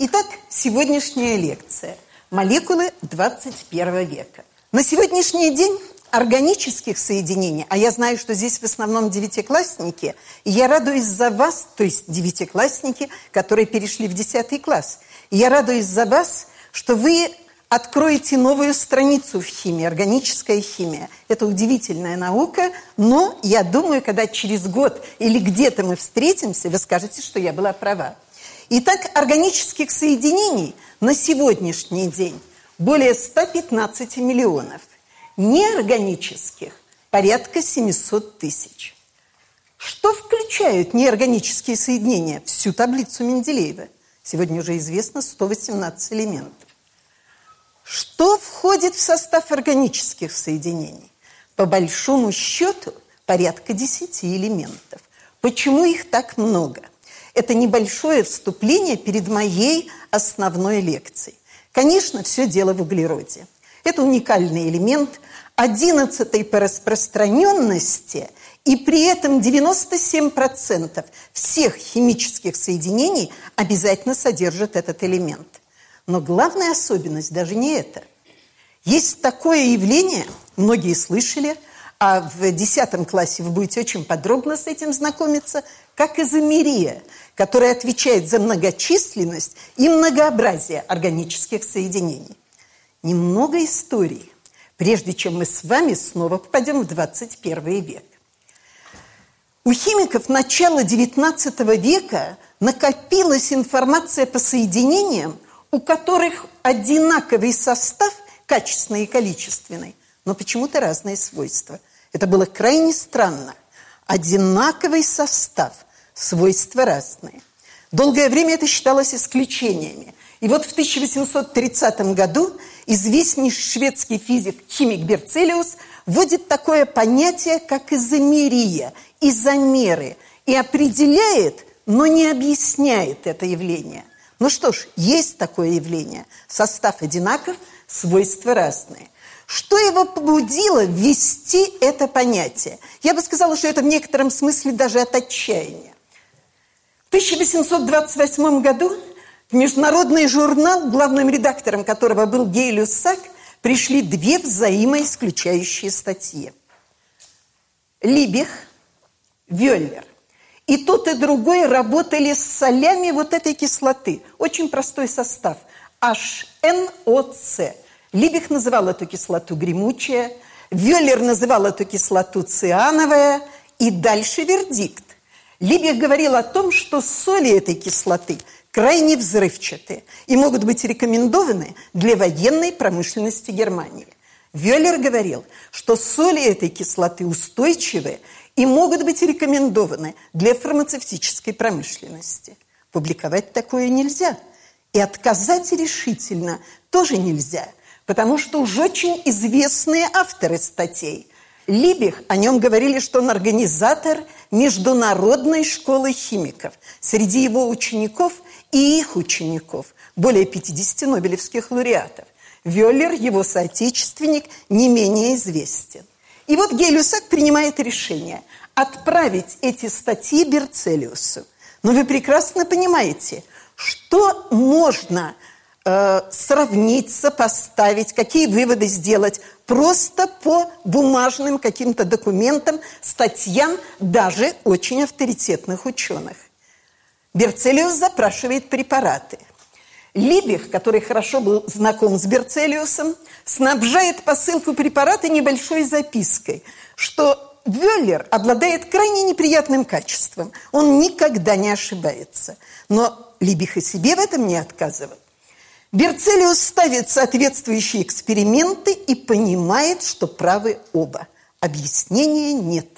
Итак, сегодняшняя лекция «Молекулы 21 века». На сегодняшний день органических соединений, а я знаю, что здесь в основном девятиклассники, и я радуюсь за вас, то есть девятиклассники, которые перешли в десятый класс. И я радуюсь за вас, что вы откроете новую страницу в химии, органическая химия. Это удивительная наука, но я думаю, когда через год или где-то мы встретимся, вы скажете, что я была права. Итак, органических соединений на сегодняшний день более 115 миллионов. Неорганических порядка 700 тысяч. Что включают неорганические соединения? Всю таблицу Менделеева. Сегодня уже известно 118 элементов. Что входит в состав органических соединений? По большому счету порядка 10 элементов. Почему их так много? Это небольшое вступление перед моей основной лекцией. Конечно, все дело в углероде. Это уникальный элемент, одиннадцатый по распространенности, и при этом 97% всех химических соединений обязательно содержат этот элемент. Но главная особенность даже не это. Есть такое явление, многие слышали, а в 10 классе вы будете очень подробно с этим знакомиться, как изомерия, которая отвечает за многочисленность и многообразие органических соединений. Немного истории, прежде чем мы с вами снова попадем в 21 век. У химиков начала XIX века накопилась информация по соединениям, у которых одинаковый состав, качественный и количественный, но почему-то разные свойства. Это было крайне странно. Одинаковый состав, свойства разные. Долгое время это считалось исключениями. И вот в 1830 году известнейший шведский физик, химик Берцелиус вводит такое понятие, как изомерия, изомеры, и определяет, но не объясняет это явление. Ну что ж, есть такое явление. Состав одинаков, свойства разные. Что его побудило ввести это понятие? Я бы сказала, что это в некотором смысле даже от отчаяния. В 1828 году в международный журнал, главным редактором которого был Гейлюс Сак, пришли две взаимоисключающие статьи. Либих, Вёллер – и тот, и другой работали с солями вот этой кислоты. Очень простой состав. HNOC. Либих называл эту кислоту гремучая, Вёллер называл эту кислоту циановая, и дальше вердикт. Либих говорил о том, что соли этой кислоты крайне взрывчатые и могут быть рекомендованы для военной промышленности Германии. Вёллер говорил, что соли этой кислоты устойчивы и могут быть рекомендованы для фармацевтической промышленности. Публиковать такое нельзя. И отказать решительно тоже нельзя, потому что уж очень известные авторы статей. Либих, о нем говорили, что он организатор международной школы химиков. Среди его учеников и их учеников более 50 нобелевских лауреатов. Вёллер, его соотечественник, не менее известен. И вот Гелюсак принимает решение отправить эти статьи Берцелиусу. Но вы прекрасно понимаете, что можно э, сравнить, сопоставить, какие выводы сделать просто по бумажным каким-то документам, статьям даже очень авторитетных ученых. Берцелиус запрашивает препараты. Либих, который хорошо был знаком с Берцелиусом, снабжает посылку препарата небольшой запиской, что Вёллер обладает крайне неприятным качеством. Он никогда не ошибается. Но Либих и себе в этом не отказывал. Берцелиус ставит соответствующие эксперименты и понимает, что правы оба. Объяснения нет.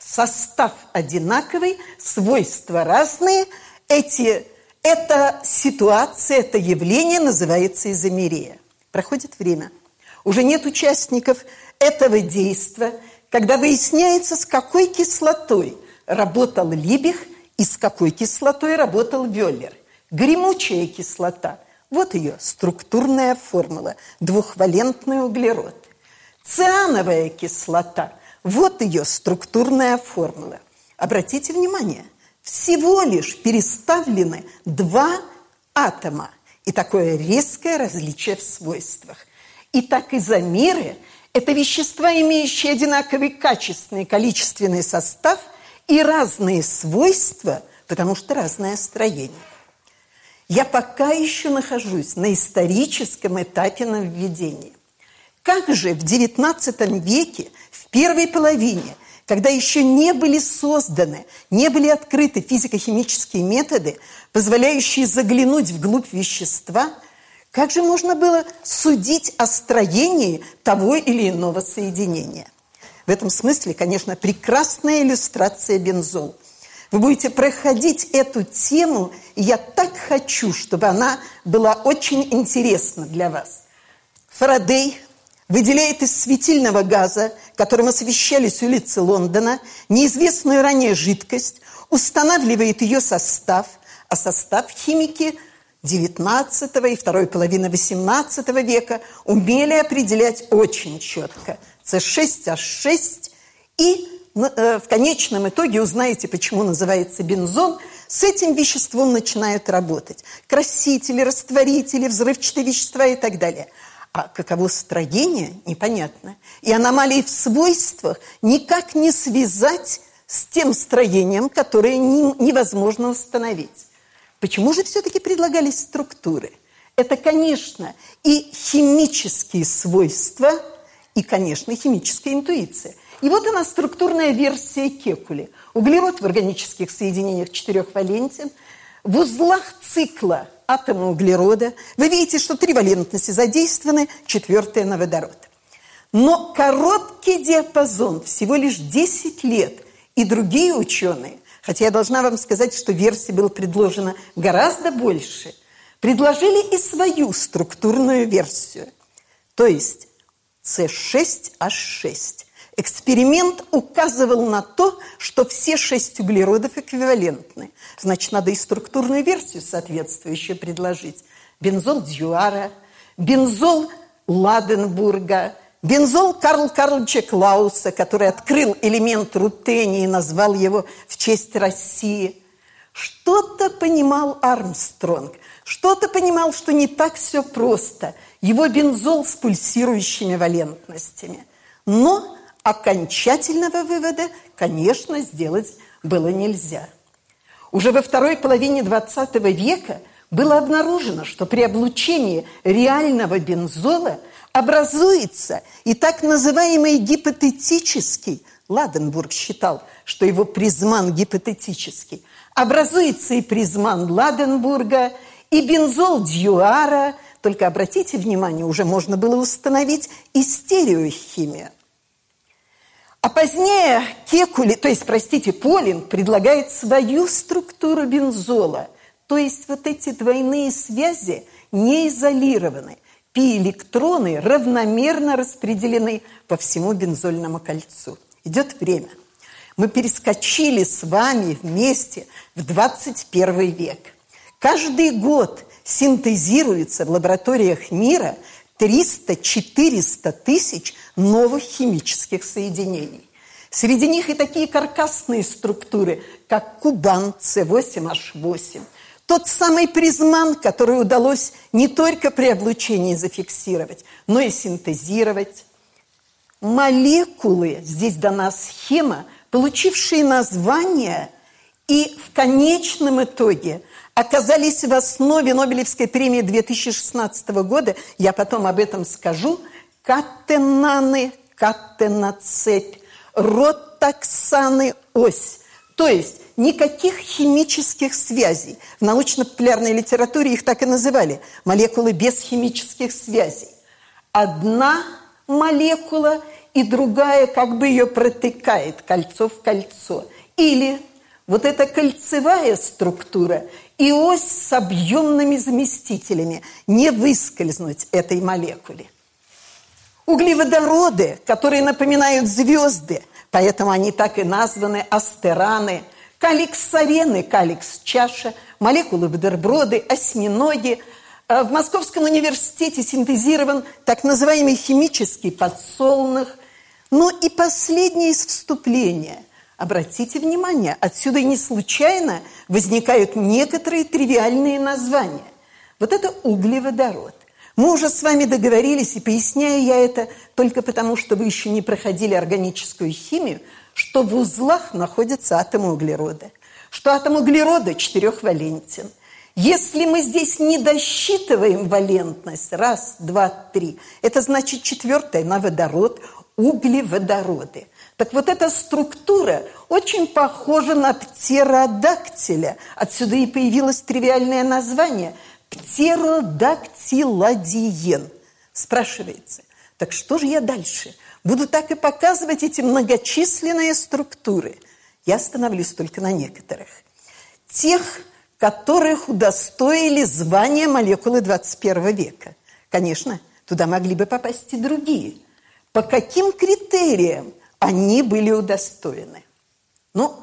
Состав одинаковый, свойства разные. Эти эта ситуация, это явление называется изомерия. Проходит время. Уже нет участников этого действия, когда выясняется, с какой кислотой работал Либих и с какой кислотой работал Вёллер. Гремучая кислота – вот ее структурная формула, двухвалентный углерод. Циановая кислота – вот ее структурная формула. Обратите внимание – всего лишь переставлены два атома. и такое резкое различие в свойствах. И так изомеры – это вещества, имеющие одинаковый качественный количественный состав и разные свойства, потому что разное строение. Я пока еще нахожусь на историческом этапе нововведения. Как же в XIX веке, в первой половине, когда еще не были созданы, не были открыты физико-химические методы, позволяющие заглянуть вглубь вещества, как же можно было судить о строении того или иного соединения? В этом смысле, конечно, прекрасная иллюстрация бензол. Вы будете проходить эту тему, и я так хочу, чтобы она была очень интересна для вас. Фарадей выделяет из светильного газа, которым освещались улицы Лондона, неизвестную ранее жидкость, устанавливает ее состав, а состав химики XIX и второй половины XVIII века умели определять очень четко. С6H6 и э, в конечном итоге узнаете, почему называется бензон, с этим веществом начинают работать. Красители, растворители, взрывчатые вещества и так далее – а каково строение, непонятно. И аномалии в свойствах никак не связать с тем строением, которое не, невозможно установить. Почему же все-таки предлагались структуры? Это, конечно, и химические свойства, и, конечно, химическая интуиция. И вот она структурная версия Кекули. Углерод в органических соединениях четырехвалентен. В узлах цикла – атома углерода. Вы видите, что три валентности задействованы, четвертая на водород. Но короткий диапазон, всего лишь 10 лет, и другие ученые, хотя я должна вам сказать, что версий было предложено гораздо больше, предложили и свою структурную версию. То есть С6H6. Эксперимент указывал на то, что все шесть углеродов эквивалентны. Значит, надо и структурную версию соответствующую предложить. Бензол Дьюара, бензол Ладенбурга, бензол Карл Карловича Клауса, который открыл элемент рутения и назвал его в честь России. Что-то понимал Армстронг, что-то понимал, что не так все просто. Его бензол с пульсирующими валентностями. Но окончательного вывода, конечно, сделать было нельзя. Уже во второй половине XX века было обнаружено, что при облучении реального бензола образуется и так называемый гипотетический, Ладенбург считал, что его призман гипотетический, образуется и призман Ладенбурга, и бензол Дьюара, только обратите внимание, уже можно было установить и стереохимию. А позднее Кекули, то есть, простите, Полин предлагает свою структуру бензола. То есть вот эти двойные связи не изолированы. Пи-электроны равномерно распределены по всему бензольному кольцу. Идет время. Мы перескочили с вами вместе в 21 век. Каждый год синтезируется в лабораториях мира 300-400 тысяч новых химических соединений. Среди них и такие каркасные структуры, как Кубан С8H8, тот самый призман, который удалось не только при облучении зафиксировать, но и синтезировать. Молекулы, здесь дана схема, получившие название и в конечном итоге оказались в основе Нобелевской премии 2016 года, я потом об этом скажу, катенаны, катеноцепь, ротоксаны, ось. То есть никаких химических связей. В научно-популярной литературе их так и называли. Молекулы без химических связей. Одна молекула и другая как бы ее протыкает кольцо в кольцо. Или вот эта кольцевая структура и ось с объемными заместителями, не выскользнуть этой молекуле. Углеводороды, которые напоминают звезды, поэтому они так и названы астераны, каликс-арены, каликс-чаша, молекулы-бутерброды, осьминоги. А в Московском университете синтезирован так называемый химический подсолнух. Ну и последнее из вступления – Обратите внимание, отсюда не случайно возникают некоторые тривиальные названия. Вот это углеводород. Мы уже с вами договорились, и поясняю я это только потому, что вы еще не проходили органическую химию, что в узлах находятся атомы углерода, что атом углерода четырехвалентен. Если мы здесь не досчитываем валентность, раз, два, три, это значит четвертое на водород, углеводороды. Так вот эта структура очень похожа на птеродактиля. Отсюда и появилось тривиальное название – птеродактиладиен. Спрашивается, так что же я дальше? Буду так и показывать эти многочисленные структуры. Я остановлюсь только на некоторых. Тех, которых удостоили звания молекулы 21 века. Конечно, туда могли бы попасть и другие. По каким критериям они были удостоены? Ну,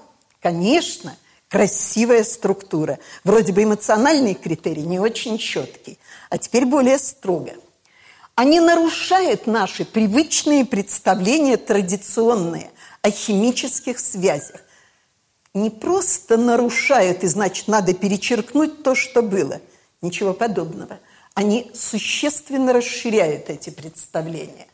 конечно, красивая структура. Вроде бы эмоциональный критерий не очень четкий, а теперь более строго. Они нарушают наши привычные представления традиционные о химических связях. Не просто нарушают, и значит, надо перечеркнуть то, что было. Ничего подобного. Они существенно расширяют эти представления.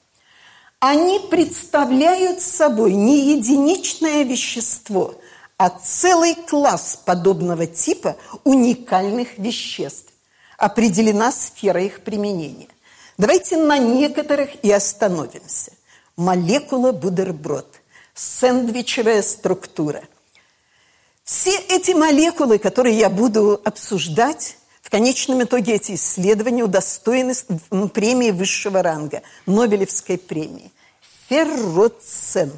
Они представляют собой не единичное вещество – а целый класс подобного типа уникальных веществ. Определена сфера их применения. Давайте на некоторых и остановимся. Молекула бутерброд, сэндвичевая структура. Все эти молекулы, которые я буду обсуждать, в конечном итоге эти исследования удостоены премии высшего ранга, Нобелевской премии. Ферроцен.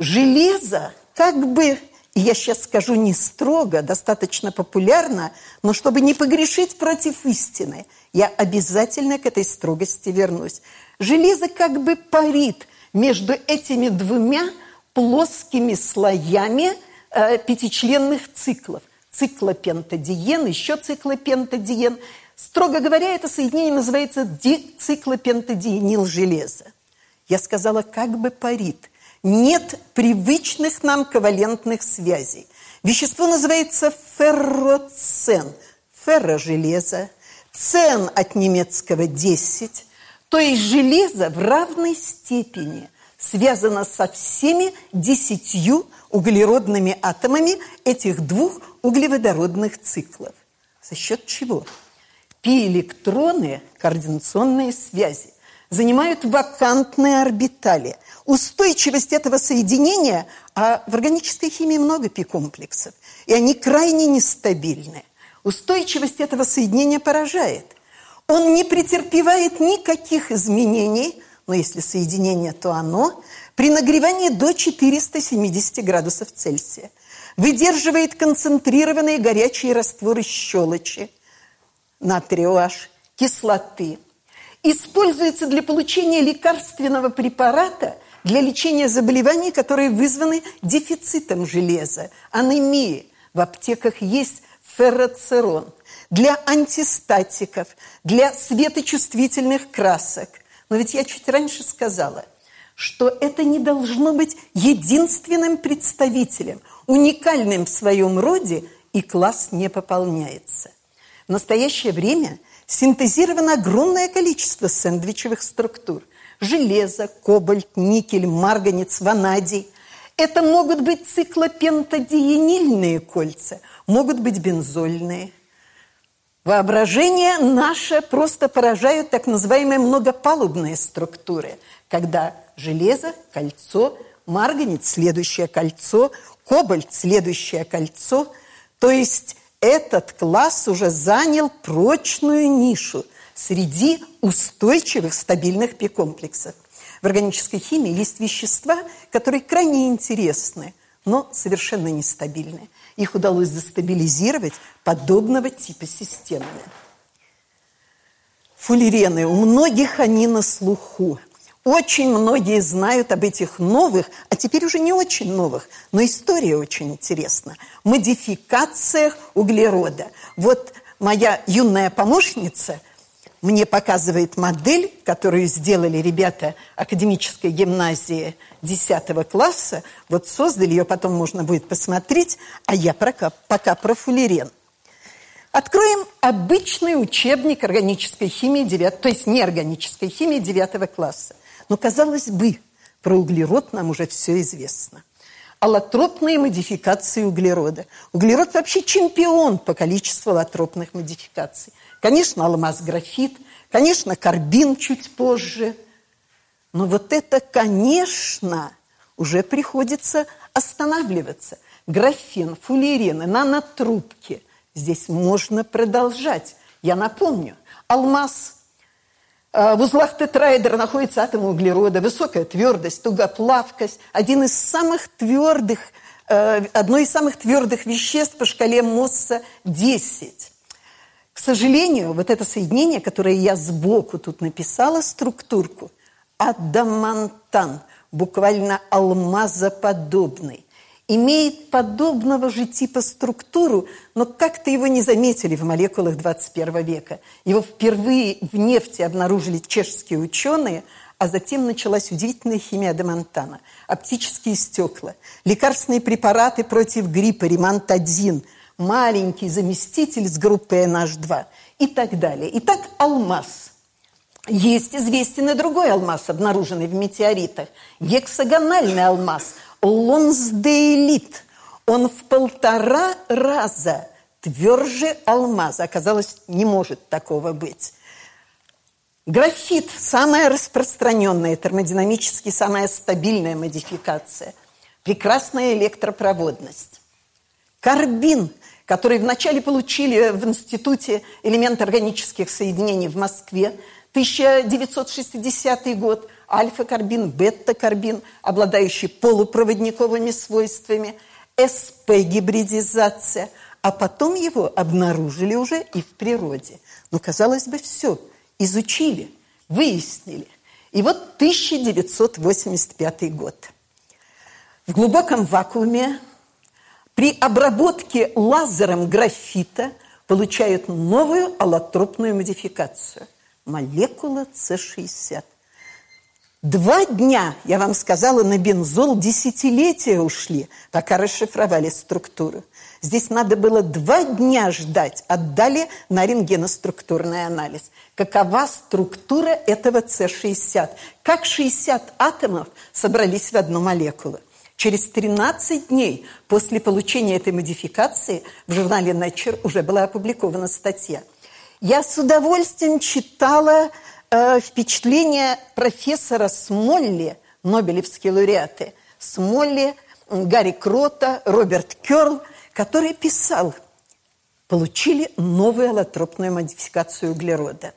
Железо как бы, я сейчас скажу не строго, достаточно популярно, но чтобы не погрешить против истины, я обязательно к этой строгости вернусь. Железо как бы парит между этими двумя плоскими слоями э, пятичленных циклов. Циклопентадиен, еще циклопентадиен. Строго говоря, это соединение называется дициклопентадиенил железа. Я сказала, как бы парит нет привычных нам ковалентных связей. Вещество называется ферроцен. Ферро – железо. Цен от немецкого 10. То есть железо в равной степени связано со всеми десятью углеродными атомами этих двух углеводородных циклов. За счет чего? Пи-электроны, координационные связи, занимают вакантные орбитали – устойчивость этого соединения, а в органической химии много пи-комплексов, и они крайне нестабильны. Устойчивость этого соединения поражает. Он не претерпевает никаких изменений, но если соединение, то оно, при нагревании до 470 градусов Цельсия. Выдерживает концентрированные горячие растворы щелочи, натрия OH, кислоты. Используется для получения лекарственного препарата – для лечения заболеваний, которые вызваны дефицитом железа, анемии. В аптеках есть ферроцерон. Для антистатиков, для светочувствительных красок. Но ведь я чуть раньше сказала, что это не должно быть единственным представителем, уникальным в своем роде, и класс не пополняется. В настоящее время синтезировано огромное количество сэндвичевых структур железо, кобальт, никель, марганец, ванадий. Это могут быть циклопентадиенильные кольца, могут быть бензольные. Воображение наше просто поражают так называемые многопалубные структуры, когда железо, кольцо, марганец – следующее кольцо, кобальт – следующее кольцо. То есть этот класс уже занял прочную нишу среди устойчивых стабильных пи-комплексов. В органической химии есть вещества, которые крайне интересны, но совершенно нестабильны. Их удалось застабилизировать подобного типа системами. Фуллерены, у многих они на слуху. Очень многие знают об этих новых, а теперь уже не очень новых, но история очень интересна. Модификациях углерода. Вот моя юная помощница – мне показывает модель, которую сделали ребята академической гимназии 10 класса. Вот создали ее, потом можно будет посмотреть, а я пока, пока про фуллерен. Откроем обычный учебник органической химии 9, то есть неорганической химии 9 класса. Но, казалось бы, про углерод нам уже все известно. Аллотропные модификации углерода. Углерод вообще чемпион по количеству аллотропных модификаций. Конечно, алмаз-графит, конечно, карбин чуть позже. Но вот это, конечно, уже приходится останавливаться. Графен, фуллерены, нанотрубки – Здесь можно продолжать. Я напомню, алмаз э, в узлах тетраэдра находится атом углерода, высокая твердость, тугоплавкость, один из самых твердых, э, одно из самых твердых веществ по шкале Мосса 10. К сожалению, вот это соединение, которое я сбоку тут написала, структурку, адамантан, буквально алмазоподобный имеет подобного же типа структуру, но как-то его не заметили в молекулах 21 века. Его впервые в нефти обнаружили чешские ученые, а затем началась удивительная химия Демонтана. Оптические стекла, лекарственные препараты против гриппа, ремонт-1, маленький заместитель с группы NH2 и так далее. Итак, алмаз. Есть известен и другой алмаз, обнаруженный в метеоритах. Гексагональный алмаз – Лонсдейлит. Он в полтора раза тверже алмаза. Оказалось, не может такого быть. Графит – самая распространенная, термодинамически самая стабильная модификация. Прекрасная электропроводность. Карбин, который вначале получили в Институте элемент органических соединений в Москве, 1960 год – альфа-карбин, бета-карбин, обладающий полупроводниковыми свойствами, СП-гибридизация, а потом его обнаружили уже и в природе. Ну, казалось бы, все, изучили, выяснили. И вот 1985 год. В глубоком вакууме при обработке лазером графита получают новую аллотропную модификацию – молекула С60. Два дня, я вам сказала, на бензол десятилетия ушли, пока расшифровали структуру. Здесь надо было два дня ждать, отдали на рентгеноструктурный анализ. Какова структура этого С60? Как 60 атомов собрались в одну молекулу? Через 13 дней после получения этой модификации в журнале Nature уже была опубликована статья. Я с удовольствием читала э, впечатление профессора Смолли, нобелевские лауреаты, Смолли, Гарри Крота, Роберт Керл, который писал, получили новую аллотропную модификацию углерода.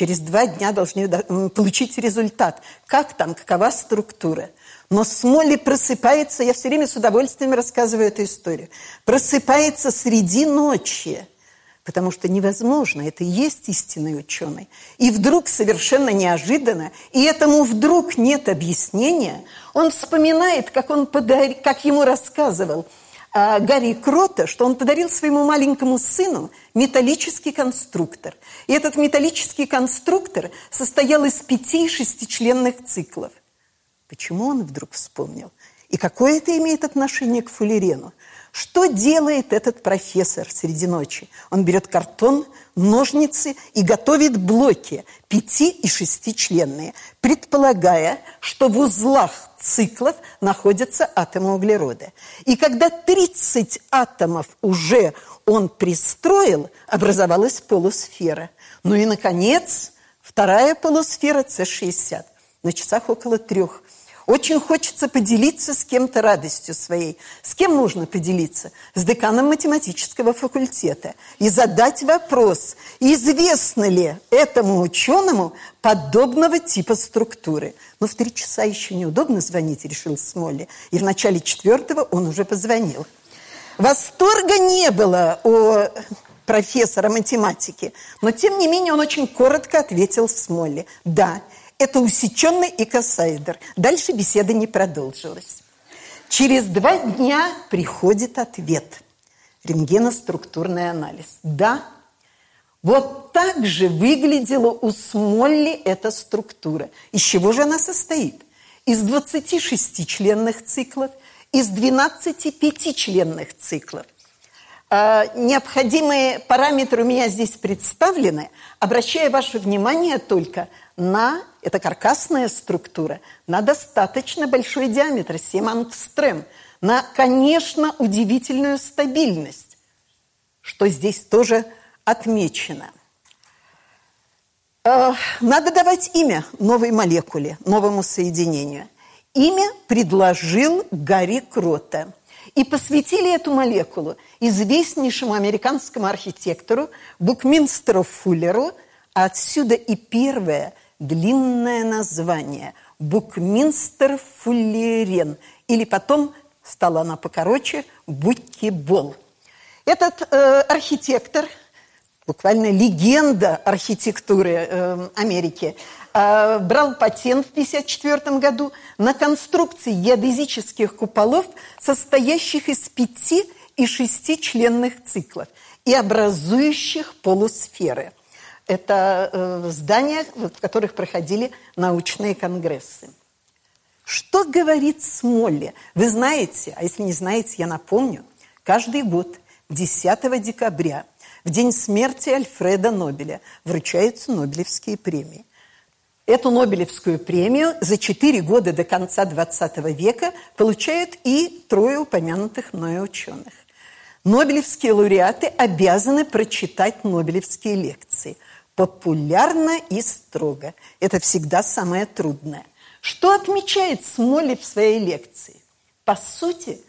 Через два дня должны получить результат. Как там, какова структура. Но Смолли просыпается, я все время с удовольствием рассказываю эту историю, просыпается среди ночи – потому что невозможно, это и есть истинный ученый. И вдруг совершенно неожиданно, и этому вдруг нет объяснения, он вспоминает, как, он подарил, как ему рассказывал Гарри Крота, что он подарил своему маленькому сыну металлический конструктор. И этот металлический конструктор состоял из пяти шестичленных циклов. Почему он вдруг вспомнил? И какое это имеет отношение к фуллерену? Что делает этот профессор среди ночи? Он берет картон, ножницы и готовит блоки пяти- и шестичленные, предполагая, что в узлах циклов находятся атомы углерода. И когда 30 атомов уже он пристроил, образовалась полусфера. Ну и, наконец, вторая полусфера С60. На часах около трех. Очень хочется поделиться с кем-то радостью своей. С кем нужно поделиться? С деканом математического факультета. И задать вопрос, известно ли этому ученому подобного типа структуры. Но в три часа еще неудобно звонить, решил Смолли. И в начале четвертого он уже позвонил. Восторга не было у профессора математики, но тем не менее он очень коротко ответил Смолли. Да, это усеченный икосаэдр. Дальше беседа не продолжилась. Через два дня приходит ответ. Рентгеноструктурный анализ. Да, вот так же выглядела у Смолли эта структура. Из чего же она состоит? Из 26 членных циклов, из 12 пятичленных циклов. А, необходимые параметры у меня здесь представлены. Обращаю ваше внимание только на, это каркасная структура, на достаточно большой диаметр, 7 ангстрем, на, конечно, удивительную стабильность, что здесь тоже отмечено. А, надо давать имя новой молекуле, новому соединению. Имя предложил Гарри Крота – и посвятили эту молекулу известнейшему американскому архитектору Букминстеру Фуллеру, а отсюда и первое длинное название – Букминстер Фуллерен, или потом стала она покороче Буккибол. Этот э, архитектор, буквально легенда архитектуры э, Америки, э, брал патент в 1954 году на конструкции геодезических куполов, состоящих из пяти и шести членных циклов и образующих полусферы. Это э, здания, в которых проходили научные конгрессы. Что говорит Смолли? Вы знаете, а если не знаете, я напомню, каждый год 10 декабря, в день смерти Альфреда Нобеля, вручаются Нобелевские премии. Эту Нобелевскую премию за четыре года до конца XX века получают и трое упомянутых мною ученых. Нобелевские лауреаты обязаны прочитать Нобелевские лекции. Популярно и строго. Это всегда самое трудное. Что отмечает Смолли в своей лекции? По сути,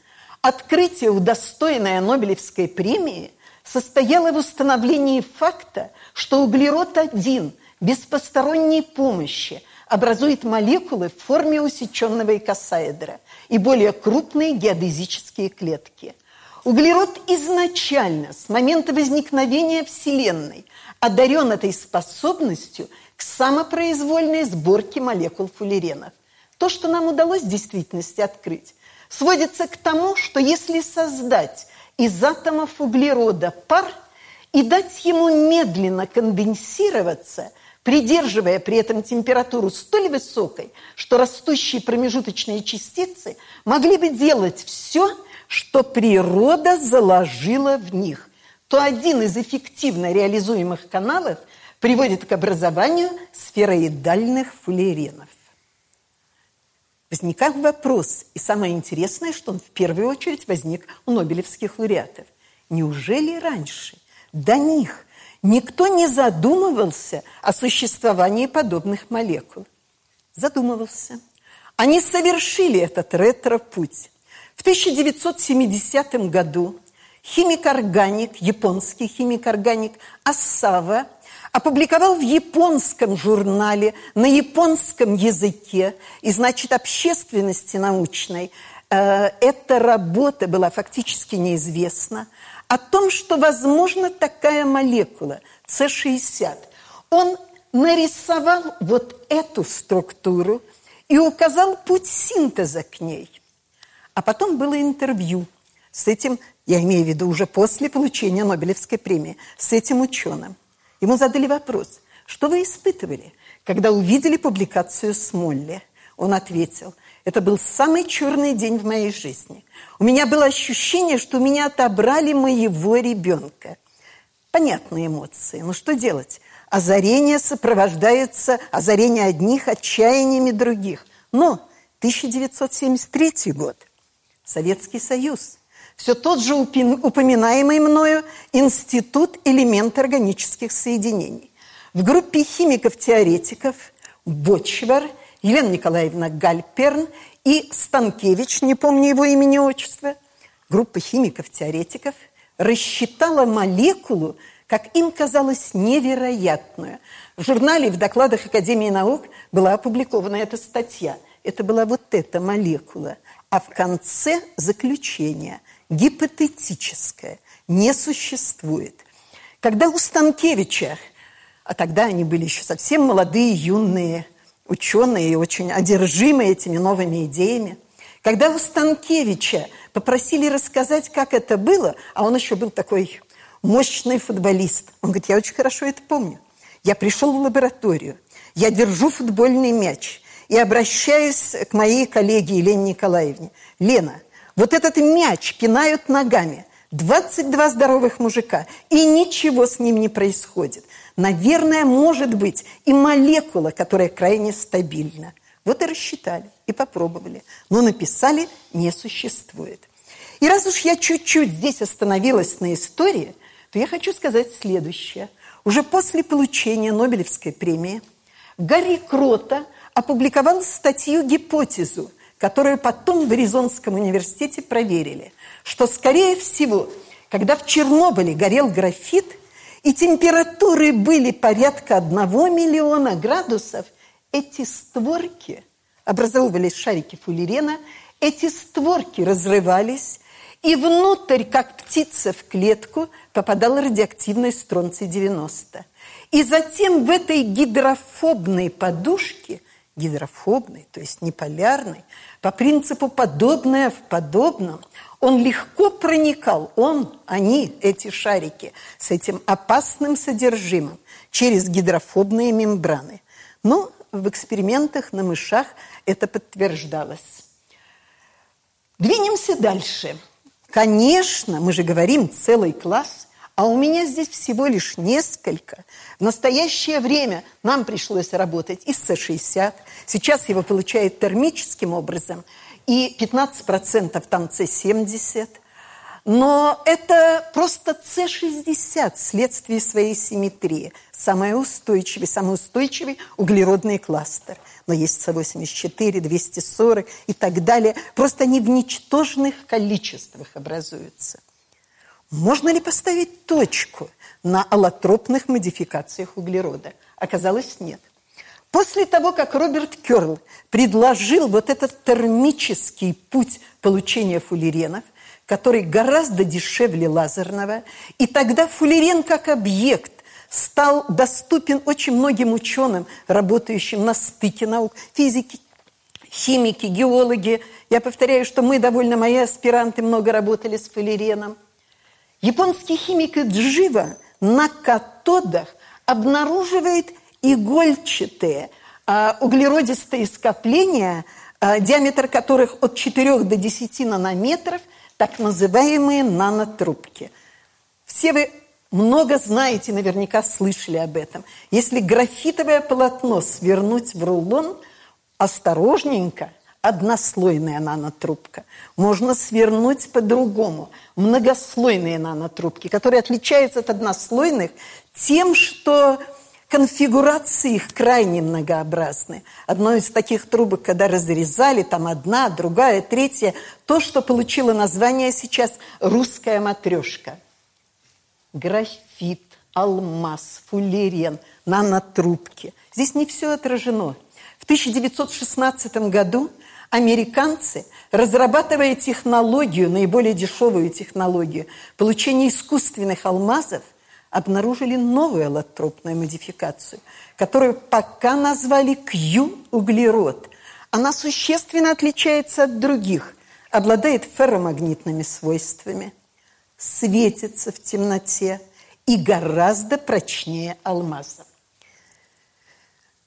открытие, удостоенное Нобелевской премии, состояло в установлении факта, что углерод-1 – без посторонней помощи образует молекулы в форме усеченного икосаэдра и более крупные геодезические клетки. Углерод изначально, с момента возникновения Вселенной, одарен этой способностью к самопроизвольной сборке молекул фуллеренов. То, что нам удалось в действительности открыть, сводится к тому, что если создать из атомов углерода пар и дать ему медленно конденсироваться – придерживая при этом температуру столь высокой, что растущие промежуточные частицы могли бы делать все, что природа заложила в них, то один из эффективно реализуемых каналов приводит к образованию сфероидальных фуллеренов. Возникает вопрос, и самое интересное, что он в первую очередь возник у нобелевских лауреатов. Неужели раньше до них – Никто не задумывался о существовании подобных молекул. Задумывался. Они совершили этот ретро-путь. В 1970 году химик-органик, японский химик-органик Асава опубликовал в японском журнале на японском языке, и, значит, общественности научной э, эта работа была фактически неизвестна о том, что возможно такая молекула С60. Он нарисовал вот эту структуру и указал путь синтеза к ней. А потом было интервью с этим, я имею в виду уже после получения Нобелевской премии, с этим ученым. Ему задали вопрос, что вы испытывали, когда увидели публикацию Смолли? Он ответил, это был самый черный день в моей жизни. У меня было ощущение, что меня отобрали моего ребенка. Понятные эмоции, но что делать? Озарение сопровождается, озарение одних отчаяниями других. Но 1973 год, Советский Союз, все тот же упоминаемый мною Институт элемент органических соединений. В группе химиков-теоретиков Бочвар – Елена Николаевна Гальперн и Станкевич, не помню его имени отчества, группа химиков-теоретиков, рассчитала молекулу, как им казалось, невероятную. В журнале в докладах Академии наук была опубликована эта статья. Это была вот эта молекула. А в конце заключение гипотетическое, не существует. Когда у Станкевича, а тогда они были еще совсем молодые, юные ученые, очень одержимые этими новыми идеями. Когда у Станкевича попросили рассказать, как это было, а он еще был такой мощный футболист, он говорит, я очень хорошо это помню. Я пришел в лабораторию, я держу футбольный мяч и обращаюсь к моей коллеге Елене Николаевне. Лена, вот этот мяч пинают ногами. 22 здоровых мужика, и ничего с ним не происходит. Наверное, может быть и молекула, которая крайне стабильна. Вот и рассчитали, и попробовали. Но написали «не существует». И раз уж я чуть-чуть здесь остановилась на истории, то я хочу сказать следующее. Уже после получения Нобелевской премии Гарри Крота опубликовал статью-гипотезу, которую потом в Аризонском университете проверили, что, скорее всего, когда в Чернобыле горел графит, и температуры были порядка одного миллиона градусов, эти створки, образовывались шарики фуллерена, эти створки разрывались, и внутрь, как птица в клетку, попадал радиоактивный стронций-90. И затем в этой гидрофобной подушке, гидрофобной, то есть неполярной, по принципу подобное в подобном, он легко проникал, он, они, эти шарики, с этим опасным содержимым через гидрофобные мембраны. Но в экспериментах на мышах это подтверждалось. Двинемся дальше. Конечно, мы же говорим целый класс, а у меня здесь всего лишь несколько. В настоящее время нам пришлось работать из С-60. Сейчас его получают термическим образом. И 15% там С-70. Но это просто С-60 вследствие своей симметрии. Самый устойчивый, самый устойчивый углеродный кластер – но есть С-84, 240 и так далее. Просто они в ничтожных количествах образуются. Можно ли поставить точку на аллотропных модификациях углерода? Оказалось, нет. После того, как Роберт Керл предложил вот этот термический путь получения фуллеренов, который гораздо дешевле лазерного, и тогда фуллерен как объект стал доступен очень многим ученым, работающим на стыке наук, физики, химики, геологи. Я повторяю, что мы довольно, мои аспиранты много работали с фуллереном. Японский химик Джива на катодах обнаруживает игольчатые а, углеродистые скопления, а, диаметр которых от 4 до 10 нанометров, так называемые нанотрубки. Все вы много знаете, наверняка слышали об этом. Если графитовое полотно свернуть в рулон, осторожненько, однослойная нанотрубка. Можно свернуть по-другому. Многослойные нанотрубки, которые отличаются от однослойных тем, что конфигурации их крайне многообразны. Одно из таких трубок, когда разрезали, там одна, другая, третья, то, что получило название сейчас «русская матрешка» графит, алмаз, фуллерен, нанотрубки. Здесь не все отражено. В 1916 году американцы, разрабатывая технологию, наиболее дешевую технологию получения искусственных алмазов, обнаружили новую аллотропную модификацию, которую пока назвали Q-углерод. Она существенно отличается от других, обладает ферромагнитными свойствами – светится в темноте и гораздо прочнее алмаза.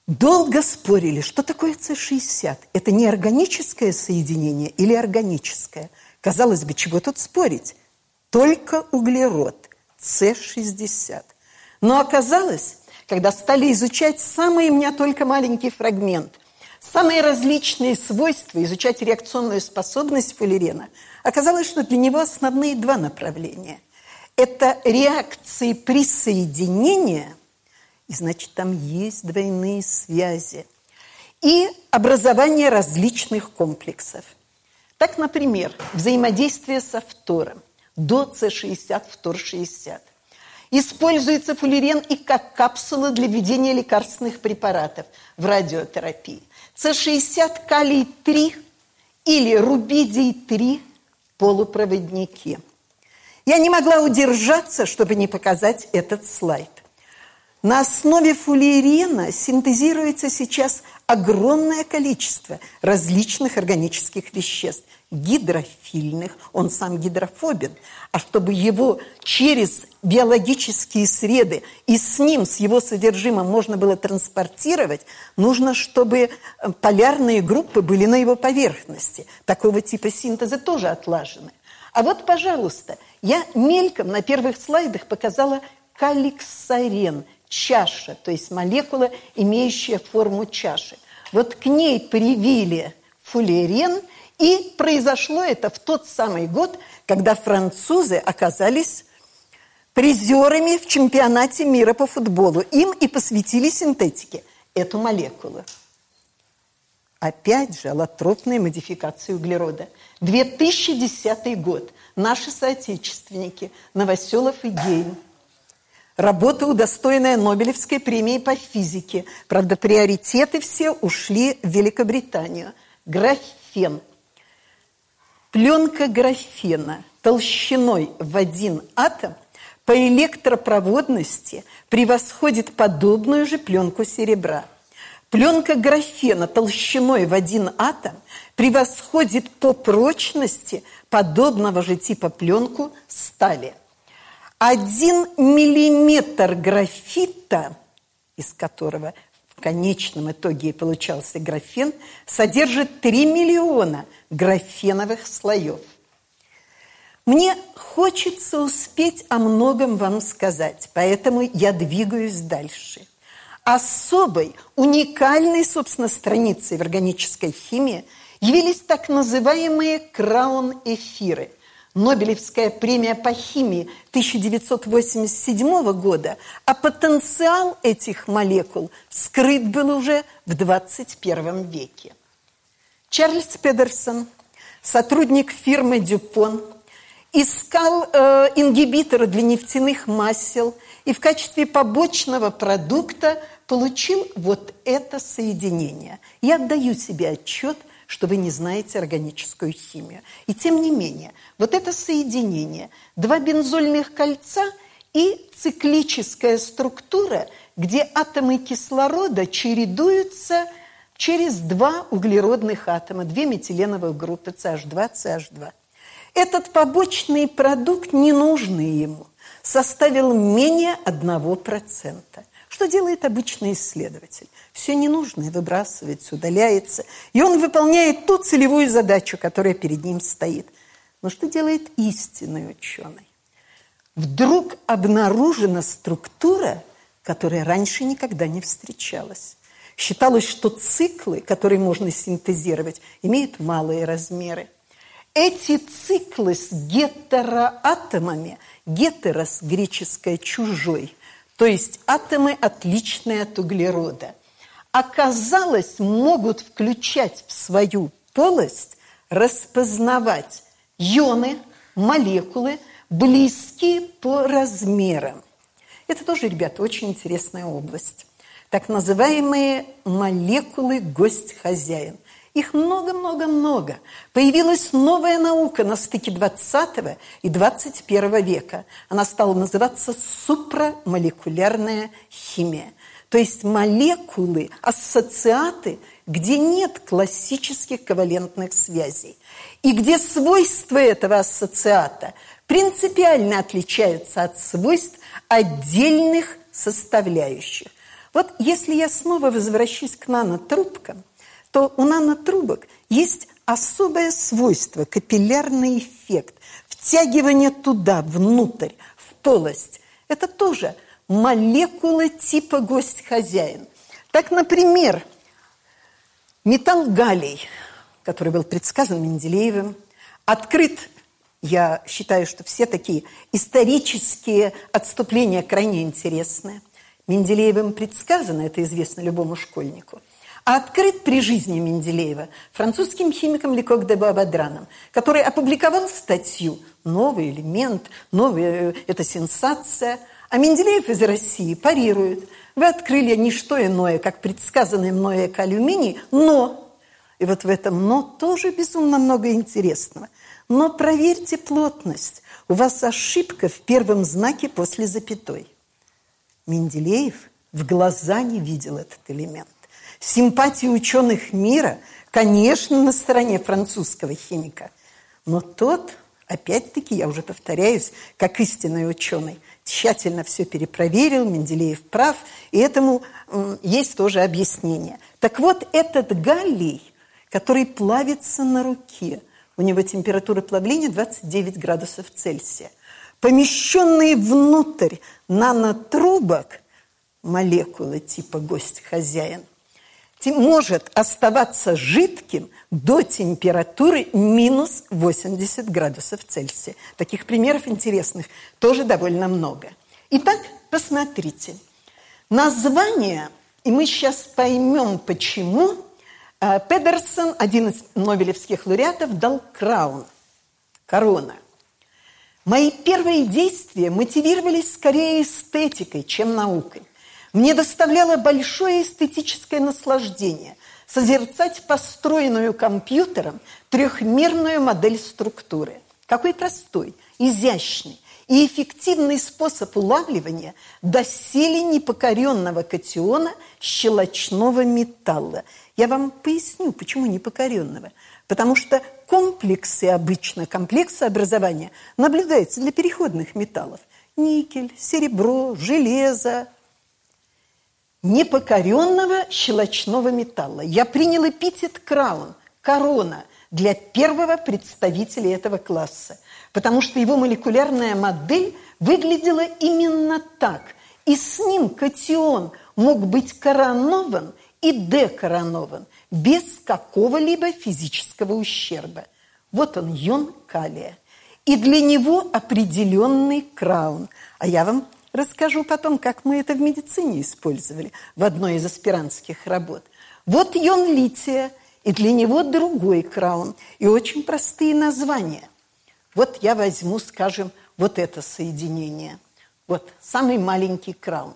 Долго спорили, что такое С-60. Это неорганическое соединение или органическое? Казалось бы, чего тут спорить? Только углерод С-60. Но оказалось, когда стали изучать самый у меня только маленький фрагмент, самые различные свойства, изучать реакционную способность фуллерена – Оказалось, что для него основные два направления. Это реакции присоединения, и значит, там есть двойные связи, и образование различных комплексов. Так, например, взаимодействие со фтором, до С60, фтор 60. Используется фуллерен и как капсула для введения лекарственных препаратов в радиотерапии. С60 калий-3 или рубидий-3 полупроводники. Я не могла удержаться, чтобы не показать этот слайд. На основе фуллерена синтезируется сейчас огромное количество различных органических веществ, гидрофильных, он сам гидрофобен, а чтобы его через биологические среды и с ним, с его содержимым можно было транспортировать, нужно, чтобы э, полярные группы были на его поверхности. Такого типа синтеза тоже отлажены. А вот, пожалуйста, я мельком на первых слайдах показала каликсарен, чаша, то есть молекула, имеющая форму чаши. Вот к ней привили фуллерен, и произошло это в тот самый год, когда французы оказались призерами в чемпионате мира по футболу. Им и посвятили синтетике эту молекулу. Опять же, аллотропные модификации углерода. 2010 год. Наши соотечественники Новоселов и Гейн. Работа, удостоенная Нобелевской премии по физике. Правда, приоритеты все ушли в Великобританию. Графен. Пленка графена толщиной в один атом по электропроводности превосходит подобную же пленку серебра. Пленка графена толщиной в один атом превосходит по прочности подобного же типа пленку стали. Один миллиметр графита, из которого в конечном итоге и получался графен, содержит 3 миллиона графеновых слоев. Мне хочется успеть о многом вам сказать, поэтому я двигаюсь дальше. Особой, уникальной, собственно, страницей в органической химии явились так называемые краун-эфиры. Нобелевская премия по химии 1987 года, а потенциал этих молекул скрыт был уже в 21 веке. Чарльз Педерсон, сотрудник фирмы «Дюпон», искал э, ингибиторы для нефтяных масел и в качестве побочного продукта получил вот это соединение. Я отдаю себе отчет, что вы не знаете органическую химию. И тем не менее, вот это соединение, два бензольных кольца и циклическая структура, где атомы кислорода чередуются через два углеродных атома, две метиленовых группы CH2, CH2. Этот побочный продукт, ненужный ему, составил менее 1%. Что делает обычный исследователь? Все ненужное выбрасывается, удаляется, и он выполняет ту целевую задачу, которая перед ним стоит. Но что делает истинный ученый? Вдруг обнаружена структура, которая раньше никогда не встречалась. Считалось, что циклы, которые можно синтезировать, имеют малые размеры. Эти циклы с гетероатомами, гетерос греческое «чужой», то есть атомы, отличные от углерода, оказалось, могут включать в свою полость, распознавать ионы, молекулы, близкие по размерам. Это тоже, ребята, очень интересная область. Так называемые молекулы гость-хозяин. Их много-много-много. Появилась новая наука на стыке 20 и 21 века. Она стала называться супрамолекулярная химия. То есть молекулы, ассоциаты, где нет классических ковалентных связей. И где свойства этого ассоциата принципиально отличаются от свойств отдельных составляющих. Вот если я снова возвращусь к нанотрубкам – то у нанотрубок есть особое свойство, капиллярный эффект, втягивание туда, внутрь, в полость. Это тоже молекулы типа гость-хозяин. Так, например, металл галлий, который был предсказан Менделеевым, открыт, я считаю, что все такие исторические отступления крайне интересны. Менделеевым предсказано, это известно любому школьнику – открыт при жизни Менделеева французским химиком Лекок де Бабадраном, который опубликовал статью «Новый элемент», «Новая э, это сенсация», а Менделеев из России парирует. Вы открыли не что иное, как предсказанный мной экалюминий, но... И вот в этом «но» тоже безумно много интересного. Но проверьте плотность. У вас ошибка в первом знаке после запятой. Менделеев в глаза не видел этот элемент. Симпатии ученых мира, конечно, на стороне французского химика. Но тот, опять-таки, я уже повторяюсь, как истинный ученый, тщательно все перепроверил, Менделеев прав, и этому есть тоже объяснение. Так вот, этот галлий, который плавится на руке, У него температура плавления 29 градусов Цельсия. Помещенные внутрь нанотрубок молекулы типа гость-хозяин может оставаться жидким до температуры минус 80 градусов Цельсия. Таких примеров интересных тоже довольно много. Итак, посмотрите. Название, и мы сейчас поймем, почему э, Педерсон, один из нобелевских лауреатов, дал краун, корона. Мои первые действия мотивировались скорее эстетикой, чем наукой. Мне доставляло большое эстетическое наслаждение созерцать построенную компьютером трехмерную модель структуры. Какой простой, изящный и эффективный способ улавливания доселе непокоренного катиона щелочного металла. Я вам поясню, почему непокоренного. Потому что комплексы обычно, комплексы образования наблюдаются для переходных металлов. Никель, серебро, железо, непокоренного щелочного металла. Я принял эпитет «краун», «корона» для первого представителя этого класса, потому что его молекулярная модель выглядела именно так. И с ним катион мог быть коронован и декоронован без какого-либо физического ущерба. Вот он, йон калия. И для него определенный краун. А я вам Расскажу потом, как мы это в медицине использовали в одной из аспирантских работ. Вот йон лития, и для него другой краун, и очень простые названия. Вот я возьму, скажем, вот это соединение. Вот самый маленький краун.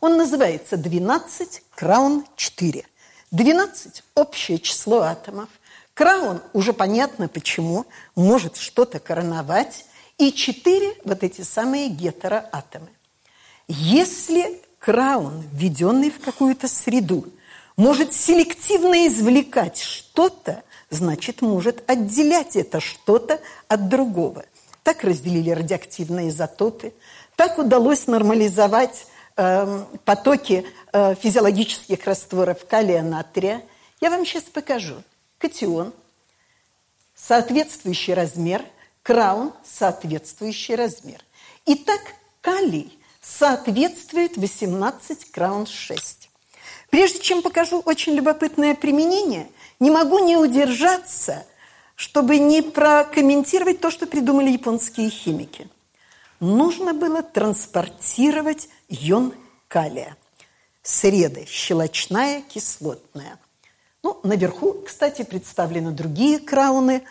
Он называется 12 краун 4. 12 – общее число атомов. Краун, уже понятно почему, может что-то короновать. И 4 – вот эти самые гетероатомы. Если краун, введенный в какую-то среду, может селективно извлекать что-то, значит, может отделять это что-то от другого. Так разделили радиоактивные изотопы, так удалось нормализовать э, потоки э, физиологических растворов калия натрия. Я вам сейчас покажу. Катион, соответствующий размер, краун, соответствующий размер. Итак, калий соответствует 18 краун 6. Прежде чем покажу очень любопытное применение, не могу не удержаться, чтобы не прокомментировать то, что придумали японские химики. Нужно было транспортировать йон калия. Среда щелочная, кислотная. Ну, наверху, кстати, представлены другие крауны,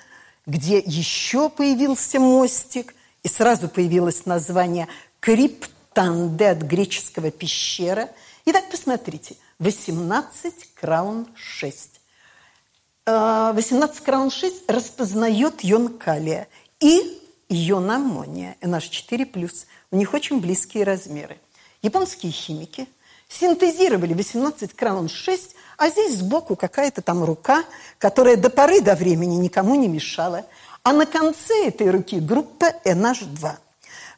где еще появился мостик, и сразу появилось название крипт Танде от греческого пещера. Итак, посмотрите, 18 краун 6. 18 краун 6 распознает йон калия и йон аммония, NH4+. У них очень близкие размеры. Японские химики синтезировали 18 краун 6, а здесь сбоку какая-то там рука, которая до поры до времени никому не мешала. А на конце этой руки группа NH2 –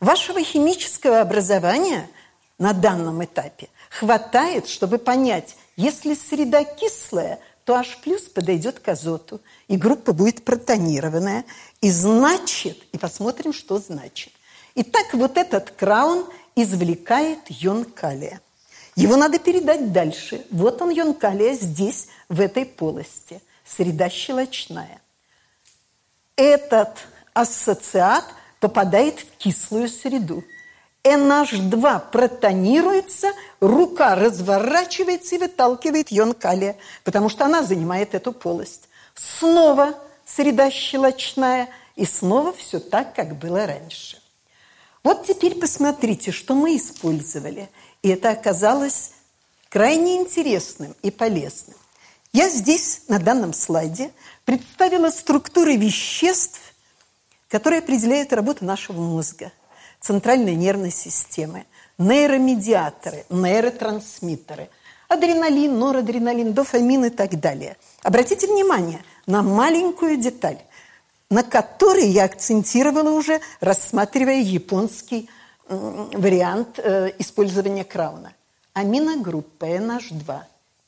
Вашего химического образования на данном этапе хватает, чтобы понять, если среда кислая, то H плюс подойдет к азоту, и группа будет протонированная. И значит, и посмотрим, что значит. Итак, вот этот краун извлекает йон калия. Его надо передать дальше. Вот он, йон калия, здесь, в этой полости. Среда щелочная. Этот ассоциат – попадает в кислую среду. NH2 протонируется, рука разворачивается и выталкивает йон калия, потому что она занимает эту полость. Снова среда щелочная, и снова все так, как было раньше. Вот теперь посмотрите, что мы использовали. И это оказалось крайне интересным и полезным. Я здесь, на данном слайде, представила структуры веществ, которые определяют работу нашего мозга, центральной нервной системы, нейромедиаторы, нейротрансмиттеры, адреналин, норадреналин, дофамин и так далее. Обратите внимание на маленькую деталь, на которой я акцентировала уже, рассматривая японский вариант э, использования крауна. Аминогруппа NH2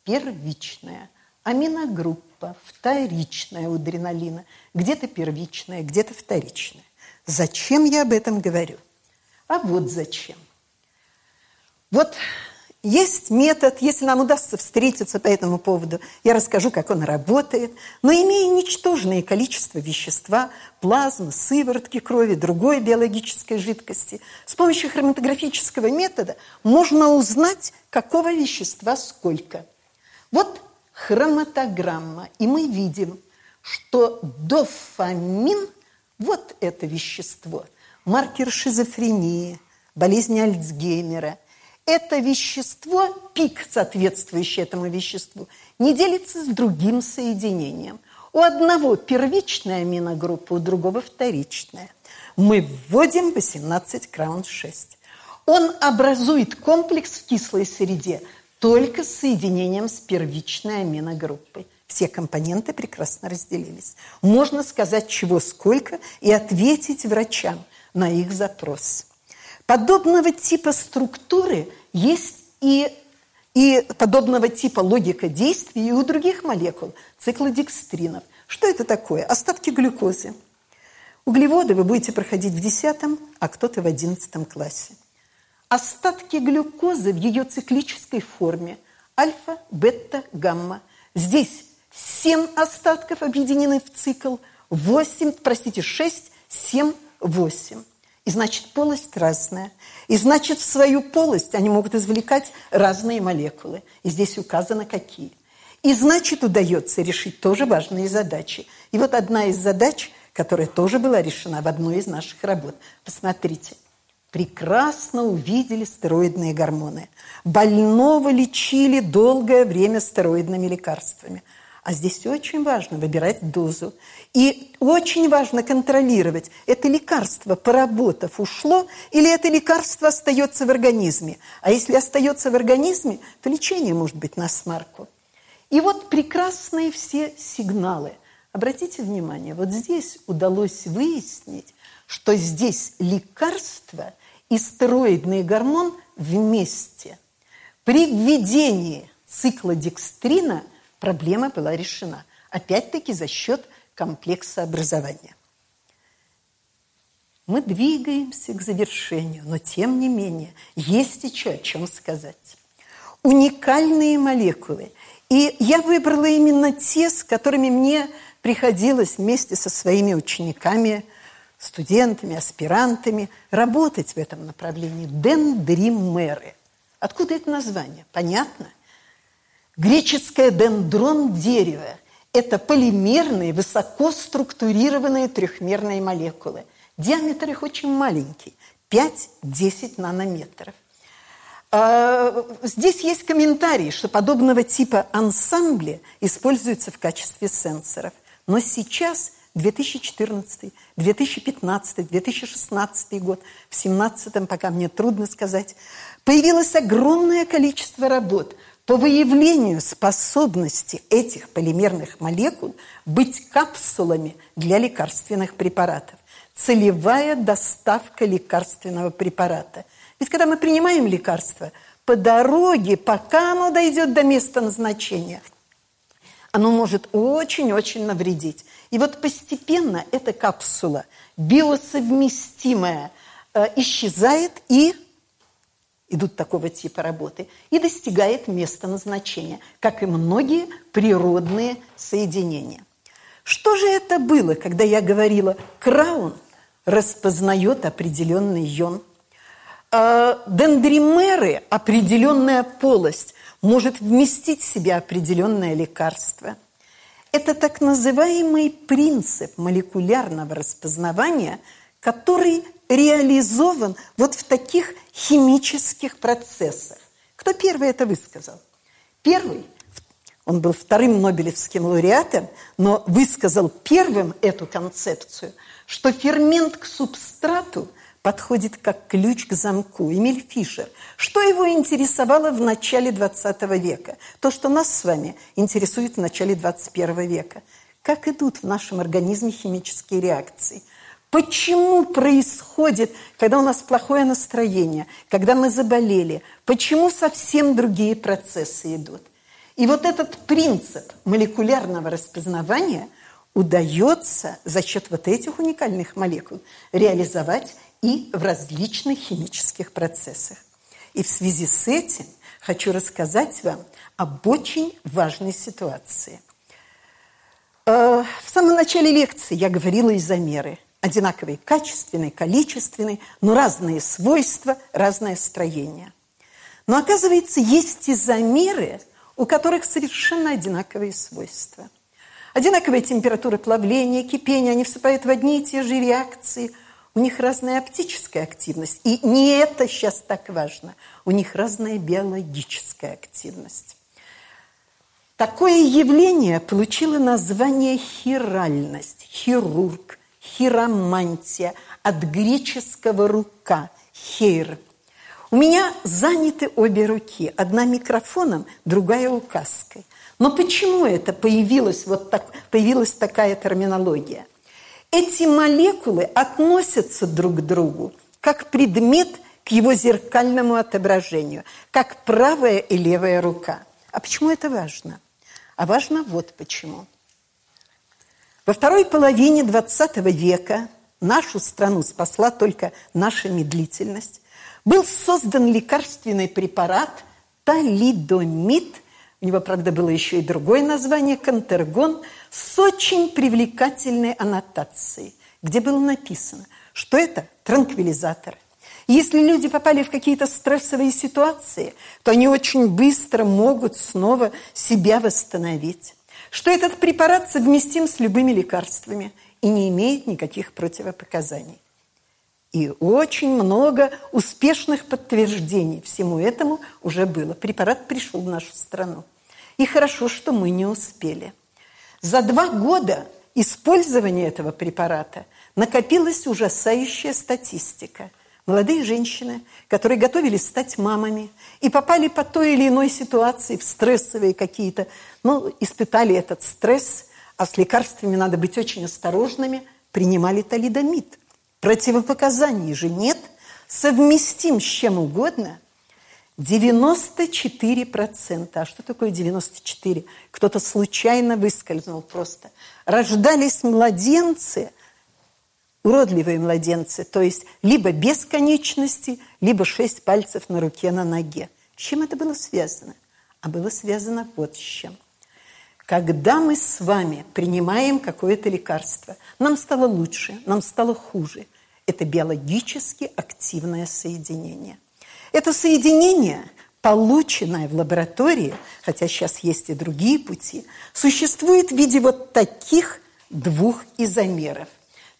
первичная, аминогруппа вторичная у адреналина, где-то первичная, где-то вторичная. Зачем я об этом говорю? А вот зачем. Вот есть метод, если нам удастся встретиться по этому поводу, я расскажу, как он работает. Но имея ничтожное количество вещества, плазмы, сыворотки крови, другой биологической жидкости, с помощью хроматографического метода можно узнать, какого вещества сколько. Вот хроматограмма, и мы видим, что дофамин – вот это вещество, маркер шизофрении, болезни Альцгеймера – это вещество, пик, соответствующий этому веществу, не делится с другим соединением. У одного первичная аминогруппа, у другого вторичная. Мы вводим 18 краун 6. Он образует комплекс в кислой среде только с соединением с первичной аминогруппой. Все компоненты прекрасно разделились. Можно сказать, чего сколько, и ответить врачам на их запрос. Подобного типа структуры есть и, и подобного типа логика действий и у других молекул, циклодекстринов. Что это такое? Остатки глюкозы. Углеводы вы будете проходить в 10, а кто-то в 11 классе. Остатки глюкозы в ее циклической форме – альфа, бета, гамма. Здесь 7 остатков объединены в цикл, 8, простите, 6, 7, 8. И значит, полость разная. И значит, в свою полость они могут извлекать разные молекулы. И здесь указано, какие. И значит, удается решить тоже важные задачи. И вот одна из задач, которая тоже была решена в одной из наших работ. Посмотрите. Прекрасно увидели стероидные гормоны. Больного лечили долгое время стероидными лекарствами – а здесь очень важно выбирать дозу. И очень важно контролировать, это лекарство, поработав, ушло, или это лекарство остается в организме. А если остается в организме, то лечение может быть на смарку. И вот прекрасные все сигналы. Обратите внимание, вот здесь удалось выяснить, что здесь лекарство и стероидный гормон вместе. При введении цикла декстрина – проблема была решена. Опять-таки за счет комплекса образования. Мы двигаемся к завершению, но тем не менее есть еще о чем сказать. Уникальные молекулы. И я выбрала именно те, с которыми мне приходилось вместе со своими учениками, студентами, аспирантами работать в этом направлении. Дендримеры. Откуда это название? Понятно? Греческое дендрон дерева – это полимерные, высоко структурированные трехмерные молекулы. Диаметр их очень маленький – 5-10 нанометров. А, здесь есть комментарий, что подобного типа ансамбли используются в качестве сенсоров. Но сейчас 2014, 2015, 2016 год, в 2017 пока мне трудно сказать, появилось огромное количество работ – по выявлению способности этих полимерных молекул быть капсулами для лекарственных препаратов. Целевая доставка лекарственного препарата. Ведь когда мы принимаем лекарство, по дороге, пока оно дойдет до места назначения, оно может очень-очень навредить. И вот постепенно эта капсула биосовместимая э, исчезает и идут такого типа работы, и достигает места назначения, как и многие природные соединения. Что же это было, когда я говорила, краун распознает определенный йон? А дендримеры, определенная полость, может вместить в себя определенное лекарство. Это так называемый принцип молекулярного распознавания, который реализован вот в таких химических процессах. Кто первый это высказал? Первый, он был вторым Нобелевским лауреатом, но высказал первым эту концепцию, что фермент к субстрату подходит как ключ к замку. Эмиль Фишер. Что его интересовало в начале 20 века? То, что нас с вами интересует в начале 21 века. Как идут в нашем организме химические реакции – Почему происходит, когда у нас плохое настроение, когда мы заболели? Почему совсем другие процессы идут? И вот этот принцип молекулярного распознавания удается за счет вот этих уникальных молекул реализовать и в различных химических процессах. И в связи с этим хочу рассказать вам об очень важной ситуации. Э, в самом начале лекции я говорила изомеры. Одинаковые качественные, количественные, но разные свойства, разное строение. Но оказывается, есть изомеры – у которых совершенно одинаковые свойства. Одинаковая температура плавления, кипения, они вступают в одни и те же реакции. У них разная оптическая активность. И не это сейчас так важно. У них разная биологическая активность. Такое явление получило название хиральность, хирург, хиромантия, от греческого «рука», хейр – у меня заняты обе руки, одна микрофоном, другая указкой. Но почему это появилась, вот так, появилась такая терминология? Эти молекулы относятся друг к другу как предмет к его зеркальному отображению, как правая и левая рука. А почему это важно? А важно вот почему. Во второй половине XX века нашу страну спасла только наша медлительность, был создан лекарственный препарат талидомид, у него, правда, было еще и другое название, кантергон, с очень привлекательной аннотацией, где было написано, что это транквилизатор. Если люди попали в какие-то стрессовые ситуации, то они очень быстро могут снова себя восстановить. Что этот препарат совместим с любыми лекарствами и не имеет никаких противопоказаний. И очень много успешных подтверждений всему этому уже было. Препарат пришел в нашу страну. И хорошо, что мы не успели. За два года использования этого препарата накопилась ужасающая статистика. Молодые женщины, которые готовились стать мамами и попали по той или иной ситуации в стрессовые какие-то, ну, испытали этот стресс, а с лекарствами надо быть очень осторожными, принимали талидомид – Противопоказаний же нет, совместим с чем угодно. 94%. А что такое 94? Кто-то случайно выскользнул просто. Рождались младенцы, уродливые младенцы, то есть либо без конечности, либо шесть пальцев на руке, на ноге. С чем это было связано? А было связано вот с чем. Когда мы с вами принимаем какое-то лекарство, нам стало лучше, нам стало хуже. Это биологически активное соединение. Это соединение, полученное в лаборатории, хотя сейчас есть и другие пути, существует в виде вот таких двух изомеров.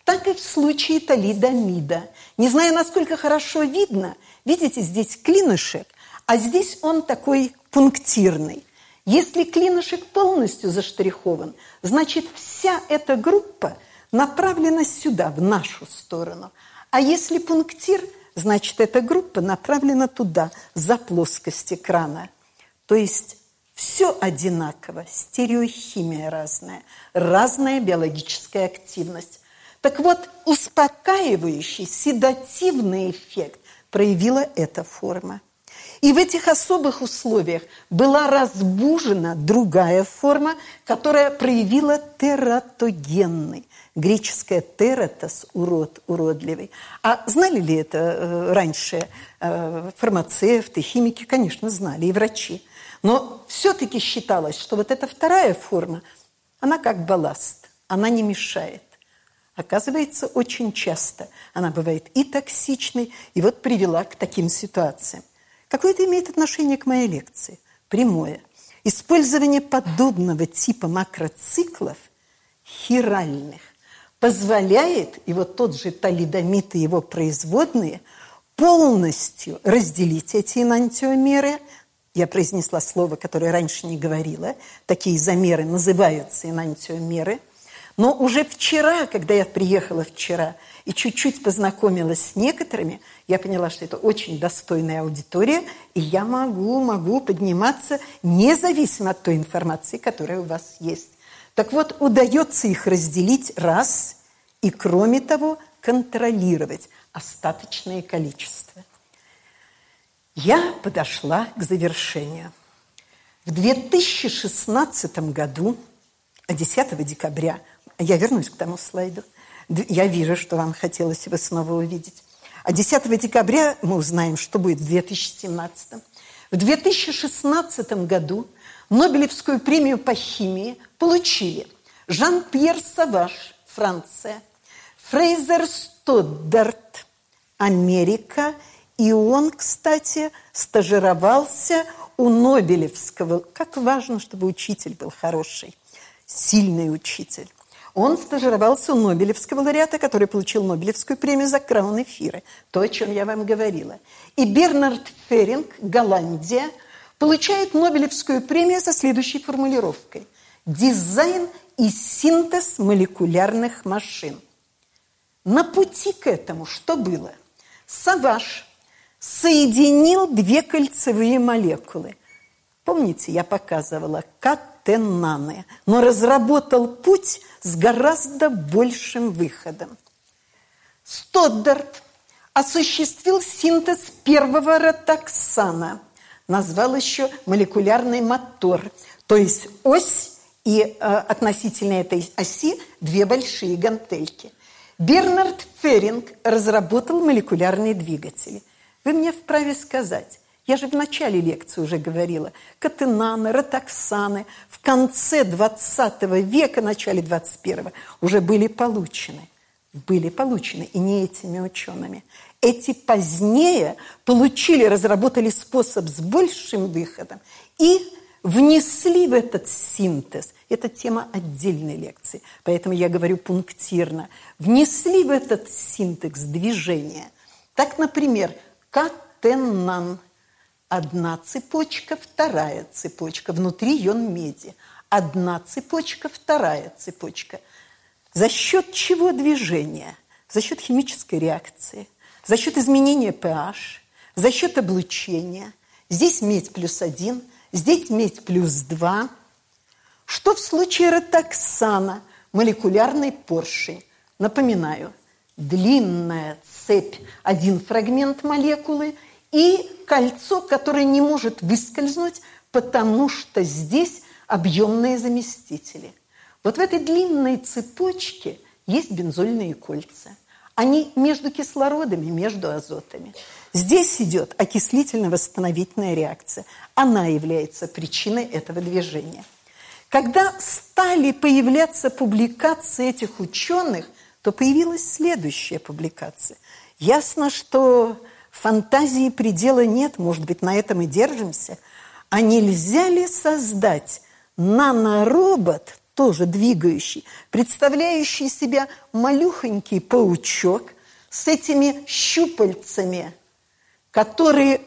Так и в случае талидомида. Не знаю, насколько хорошо видно, видите, здесь клинышек, а здесь он такой пунктирный. Если клинышек полностью заштрихован, значит, вся эта группа – направлена сюда, в нашу сторону. А если пунктир, значит, эта группа направлена туда, за плоскость экрана. То есть все одинаково, стереохимия разная, разная биологическая активность. Так вот, успокаивающий, седативный эффект проявила эта форма. И в этих особых условиях была разбужена другая форма, которая проявила тератогенный, греческое «тератос» – урод, уродливый. А знали ли это э, раньше э, фармацевты, химики? Конечно, знали, и врачи. Но все-таки считалось, что вот эта вторая форма, она как балласт, она не мешает. Оказывается, очень часто она бывает и токсичной, и вот привела к таким ситуациям. Какое это имеет отношение к моей лекции? Прямое. Использование подобного типа макроциклов хиральных позволяет, и вот тот же талидомид и его производные, полностью разделить эти энантиомеры. Я произнесла слово, которое раньше не говорила. Такие замеры называются энантиомеры. Но уже вчера, когда я приехала вчера и чуть-чуть познакомилась с некоторыми, я поняла, что это очень достойная аудитория, и я могу, могу подниматься независимо от той информации, которая у вас есть. Так вот, удается их разделить раз и, кроме того, контролировать остаточное количество. Я подошла к завершению. В 2016 году, 10 декабря, я вернусь к тому слайду, я вижу, что вам хотелось его снова увидеть. А 10 декабря мы узнаем, что будет в 2017. В 2016 году Нобелевскую премию по химии получили Жан-Пьер Саваш, Франция, Фрейзер Стоддарт, Америка, и он, кстати, стажировался у Нобелевского. Как важно, чтобы учитель был хороший, сильный учитель. Он стажировался у Нобелевского лауреата, который получил Нобелевскую премию за краун эфира. То, о чем я вам говорила. И Бернард Феринг, Голландия, получает Нобелевскую премию со следующей формулировкой. Дизайн и синтез молекулярных машин. На пути к этому что было? Саваш соединил две кольцевые молекулы. Помните, я показывала катенаны, но разработал путь с гораздо большим выходом. Стоддарт осуществил синтез первого ротоксана, назвал еще молекулярный мотор, то есть ось и э, относительно этой оси две большие гантельки. Бернард Феринг разработал молекулярные двигатели. Вы мне вправе сказать, я же в начале лекции уже говорила, катенаны, ротоксаны в конце 20 века, начале 21 уже были получены. Были получены, и не этими учеными. Эти позднее получили, разработали способ с большим выходом и внесли в этот синтез, это тема отдельной лекции, поэтому я говорю пунктирно, внесли в этот синтез движения. Так, например, катенан – Одна цепочка, вторая цепочка. Внутри ион меди. Одна цепочка, вторая цепочка. За счет чего движения? За счет химической реакции, за счет изменения pH, за счет облучения. Здесь медь плюс один, здесь медь плюс два. Что в случае ротоксана? Молекулярный поршень. Напоминаю, длинная цепь, один фрагмент молекулы – и кольцо, которое не может выскользнуть, потому что здесь объемные заместители. Вот в этой длинной цепочке есть бензольные кольца. Они между кислородами, между азотами. Здесь идет окислительно-восстановительная реакция. Она является причиной этого движения. Когда стали появляться публикации этих ученых, то появилась следующая публикация. Ясно, что Фантазии предела нет, может быть, на этом и держимся. А нельзя ли создать наноробот, тоже двигающий, представляющий себя малюхонький паучок с этими щупальцами, которые,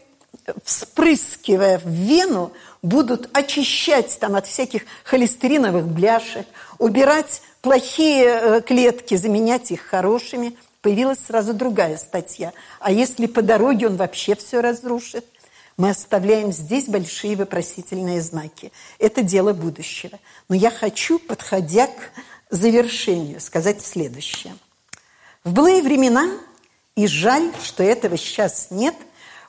вспрыскивая в вену, будут очищать там от всяких холестериновых бляшек, убирать плохие э, клетки, заменять их хорошими – появилась сразу другая статья. А если по дороге он вообще все разрушит? Мы оставляем здесь большие вопросительные знаки. Это дело будущего. Но я хочу, подходя к завершению, сказать следующее. В былые времена, и жаль, что этого сейчас нет,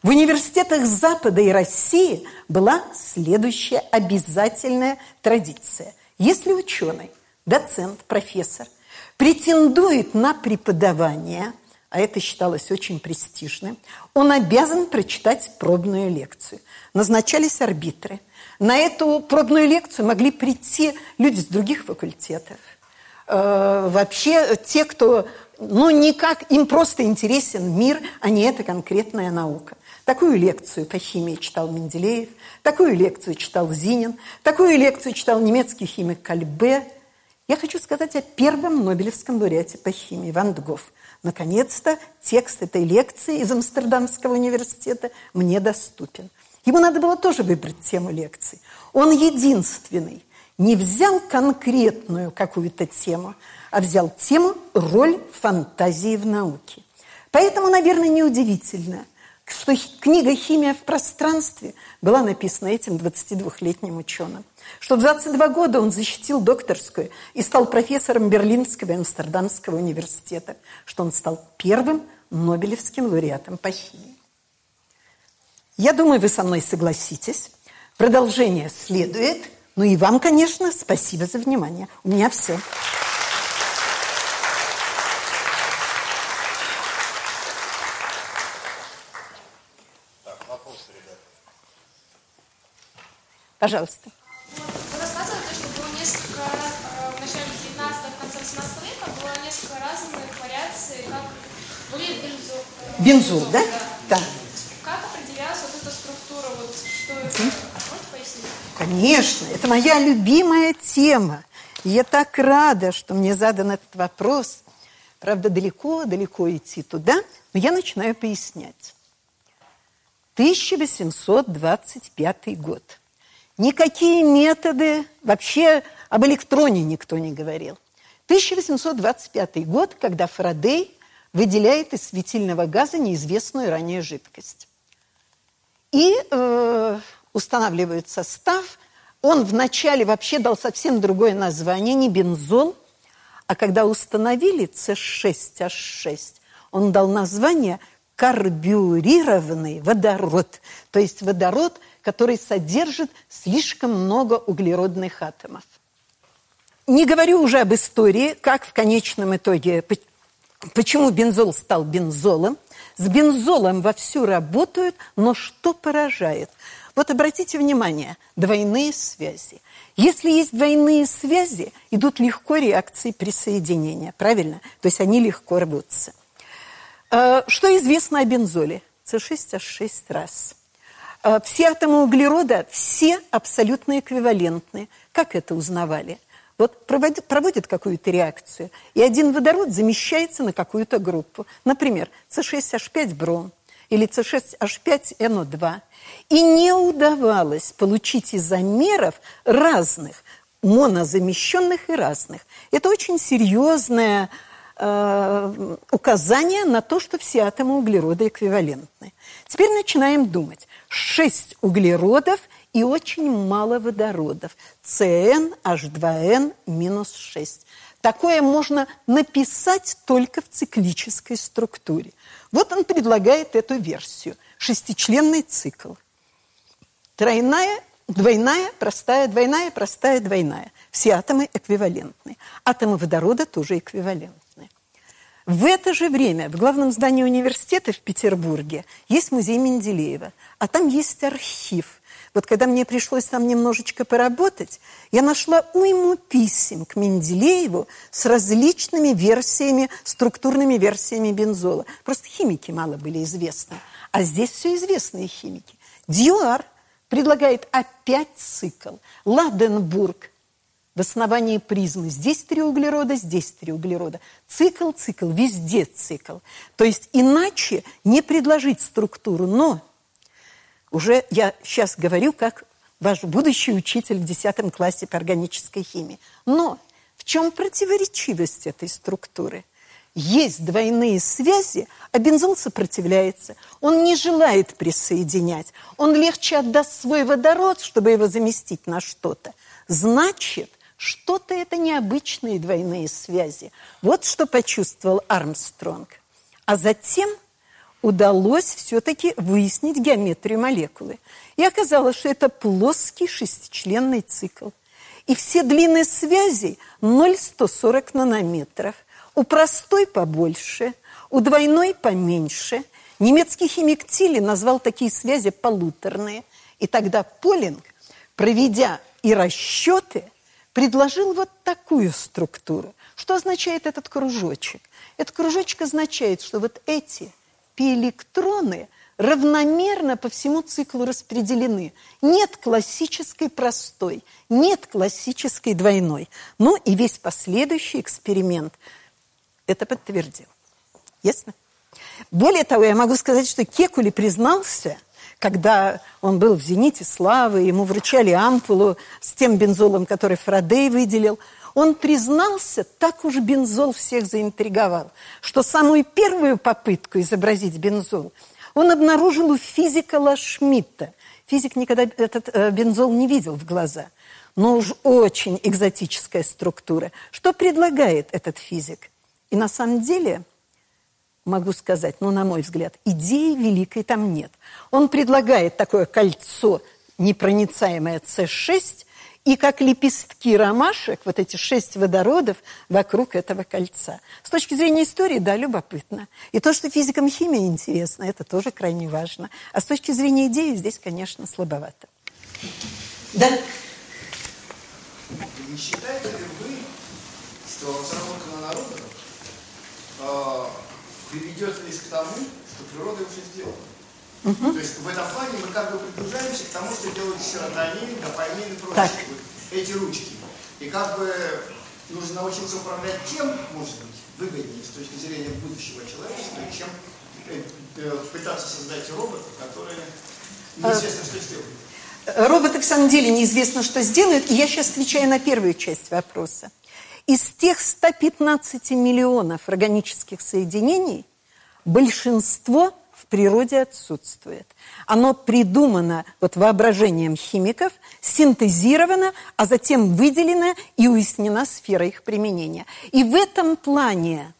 в университетах Запада и России была следующая обязательная традиция. Если ученый, доцент, профессор претендует на преподавание, а это считалось очень престижным, он обязан прочитать пробную лекцию. Назначались арбитры. На эту пробную лекцию могли прийти люди с других факультетов. Э, вообще те, кто, ну, никак, им просто интересен мир, а не эта конкретная наука. Такую лекцию по химии читал Менделеев, такую лекцию читал Зинин, такую лекцию читал немецкий химик Кальбе – я хочу сказать о первом Нобелевском лауреате по химии Ван Дгоф. Наконец-то текст этой лекции из Амстердамского университета мне доступен. Ему надо было тоже выбрать тему лекции. Он единственный не взял конкретную какую-то тему, а взял тему «Роль фантазии в науке». Поэтому, наверное, неудивительно – что книга «Химия в пространстве» была написана этим 22-летним ученым. Что в 22 года он защитил докторскую и стал профессором Берлинского и Амстердамского университета. Что он стал первым Нобелевским лауреатом по химии. Я думаю, вы со мной согласитесь, Продолжение следует. Ну и вам, конечно, спасибо за внимание. У меня все. Пожалуйста. Бензол. Да? Да. Как определялась вот эта структура, вот что это? Конечно, это моя любимая тема. я так рада, что мне задан этот вопрос. Правда, далеко-далеко идти туда, но я начинаю пояснять. 1825 год – Никакие методы, вообще об электроне никто не говорил. 1825 год, когда Фарадей выделяет из светильного газа неизвестную ранее жидкость. И э, устанавливает состав. Он вначале вообще дал совсем другое название, не бензол, а когда установили С6H6, он дал название карбюрированный водород. То есть водород – который содержит слишком много углеродных атомов. Не говорю уже об истории, как в конечном итоге, почему бензол стал бензолом. С бензолом вовсю работают, но что поражает? Вот обратите внимание, двойные связи. Если есть двойные связи, идут легко реакции присоединения, правильно? То есть они легко рвутся. Э, что известно о бензоле? С6H6 раз. А, все атомы углерода, все абсолютно эквивалентны. Как это узнавали? Вот проводят, проводят какую-то реакцию, и один водород замещается на какую-то группу. Например, С6H5 бром или С6H5NO2. И не удавалось получить изомеров разных, монозамещенных и разных. Это очень серьезное э, указание на то, что все атомы углерода эквивалентны. Теперь начинаем думать. 6 углеродов и очень мало водородов. CnH2n минус 6. Такое можно написать только в циклической структуре. Вот он предлагает эту версию. Шестичленный цикл. Тройная, двойная, простая, двойная, простая, двойная. Все атомы эквивалентны. Атомы водорода тоже эквивалентны. В это же время в главном здании университета в Петербурге есть музей Менделеева, а там есть архив. Вот когда мне пришлось там немножечко поработать, я нашла уйму писем к Менделееву с различными версиями, структурными версиями бензола. Просто химики мало были известны. А здесь все известные химики. Дьюар предлагает опять цикл. Ладенбург – в основании призмы. Здесь три углерода, здесь три углерода. Цикл, цикл, везде цикл. То есть иначе не предложить структуру. Но уже я сейчас говорю как ваш будущий учитель в 10 классе по органической химии. Но в чем противоречивость этой структуры? Есть двойные связи, а бензол сопротивляется. Он не желает присоединять. Он легче отдаст свой водород, чтобы его заместить на что-то. Значит, что-то это необычные двойные связи. Вот что почувствовал Армстронг. А затем удалось все-таки выяснить геометрию молекулы. И оказалось, что это плоский шестичленный цикл. И все длины связей 0,140 нанометров. У простой побольше, у двойной поменьше. Немецкий химик Тилли назвал такие связи полуторные. И тогда Полинг, проведя и расчеты – предложил вот такую структуру. Что означает этот кружочек? Этот кружочек означает, что вот эти пиэлектроны равномерно по всему циклу распределены. Нет классической простой, нет классической двойной. Ну и весь последующий эксперимент это подтвердил. Ясно? Более того, я могу сказать, что Кекули признался – когда он был в «Зените славы», ему вручали ампулу с тем бензолом, который Фарадей выделил, он признался, так уж бензол всех заинтриговал, что самую первую попытку изобразить бензол он обнаружил у физика Лашмитта. Физик никогда этот э, бензол не видел в глаза. Но уж очень экзотическая структура. Что предлагает этот физик? И на самом деле могу сказать, но на мой взгляд, идеи великой там нет. Он предлагает такое кольцо непроницаемая С6 и как лепестки ромашек, вот эти шесть водородов вокруг этого кольца. С точки зрения истории, да, любопытно. И то, что физикам химия интересна, это тоже крайне важно. А с точки зрения идеи здесь, конечно, слабовато. Да? Не считаете ли вы, что разработка нанороботов э, приведет лишь к тому, что природа уже сделала? Угу. То есть в этом плане мы как бы приближаемся к тому, что делают серотонин, дофамин и прочее. Вот эти ручки. И как бы нужно научиться управлять тем, может быть, выгоднее с точки зрения будущего человечества, чем э, э, пытаться создать роботов, которые неизвестно, что сделают. Роботы в самом деле неизвестно, что сделают. И я сейчас отвечаю на первую часть вопроса. Из тех 115 миллионов органических соединений большинство – природе отсутствует. Оно придумано вот воображением химиков, синтезировано, а затем выделено и уяснена сфера их применения. И в этом плане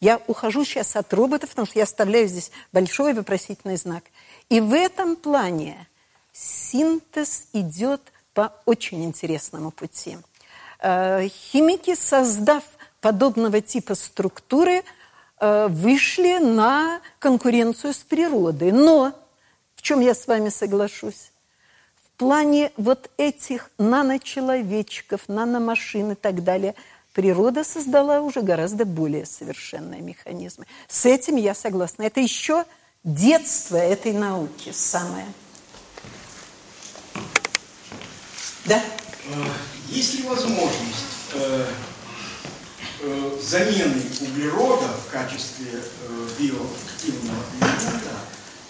я ухожу сейчас от роботов, потому что я оставляю здесь большой вопросительный знак. И в этом плане синтез идет по очень интересному пути. Э, химики, создав подобного типа структуры, вышли на конкуренцию с природой. Но, в чем я с вами соглашусь, в плане вот этих наночеловечков, наномашин и так далее, природа создала уже гораздо более совершенные механизмы. С этим я согласна. Это еще детство этой науки самое. Да? Э, есть ли возможность э, э, замены углерода в качестве э, биоактивного элемента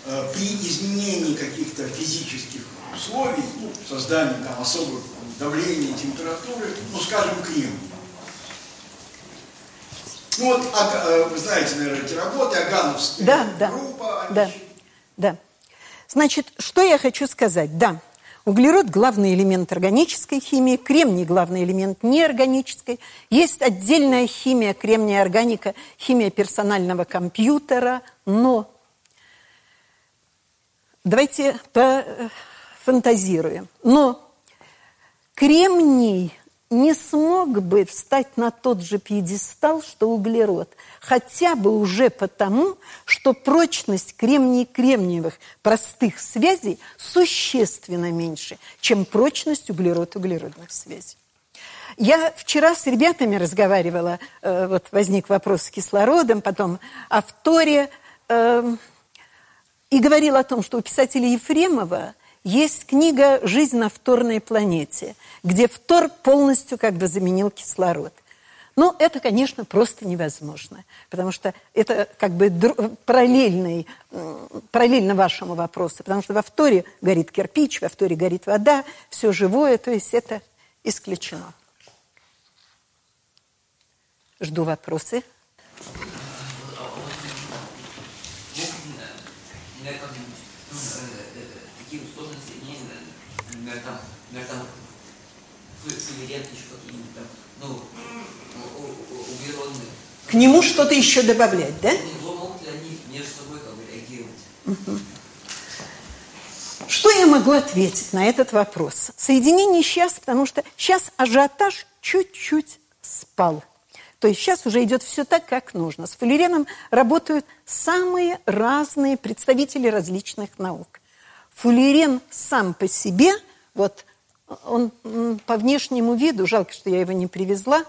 э, при изменении каких-то физических условий, ну, создании там особых давления, температуры, ну, скажем, кремния. Ну вот, а, э, вы знаете, наверное, эти работы, Агановская да, да, группа. Да, да. Значит, что я хочу сказать? Да, Углерод – главный элемент органической химии, кремний – главный элемент неорганической. Есть отдельная химия, кремния органика, химия персонального компьютера, но давайте пофантазируем. Но кремний не смог бы встать на тот же пьедестал, что углерод. Хотя бы уже потому, что прочность кремний-кремниевых простых связей существенно меньше, чем прочность углерод-углеродных связей. Я вчера с ребятами разговаривала, э, вот возник вопрос с кислородом, потом о вторе, э, и говорила о том, что у писателя Ефремова – есть книга «Жизнь на вторной планете», где втор полностью как бы заменил кислород. Но это, конечно, просто невозможно, потому что это как бы параллельный, параллельно вашему вопросу, потому что во вторе горит кирпич, во вторе горит вода, все живое, то есть это исключено. Жду вопросы. Ну, углеродные. К нему что-то еще добавлять, да? Могут ли они между собой как бы реагировать? Что я могу ответить на этот вопрос? Соединение сейчас, потому что сейчас ажиотаж чуть-чуть спал. То есть сейчас уже идет все так, как нужно. С фуллереном работают самые разные представители различных наук. Фуллерен сам по себе, вот он по внешнему виду, жалко, что я его не привезла,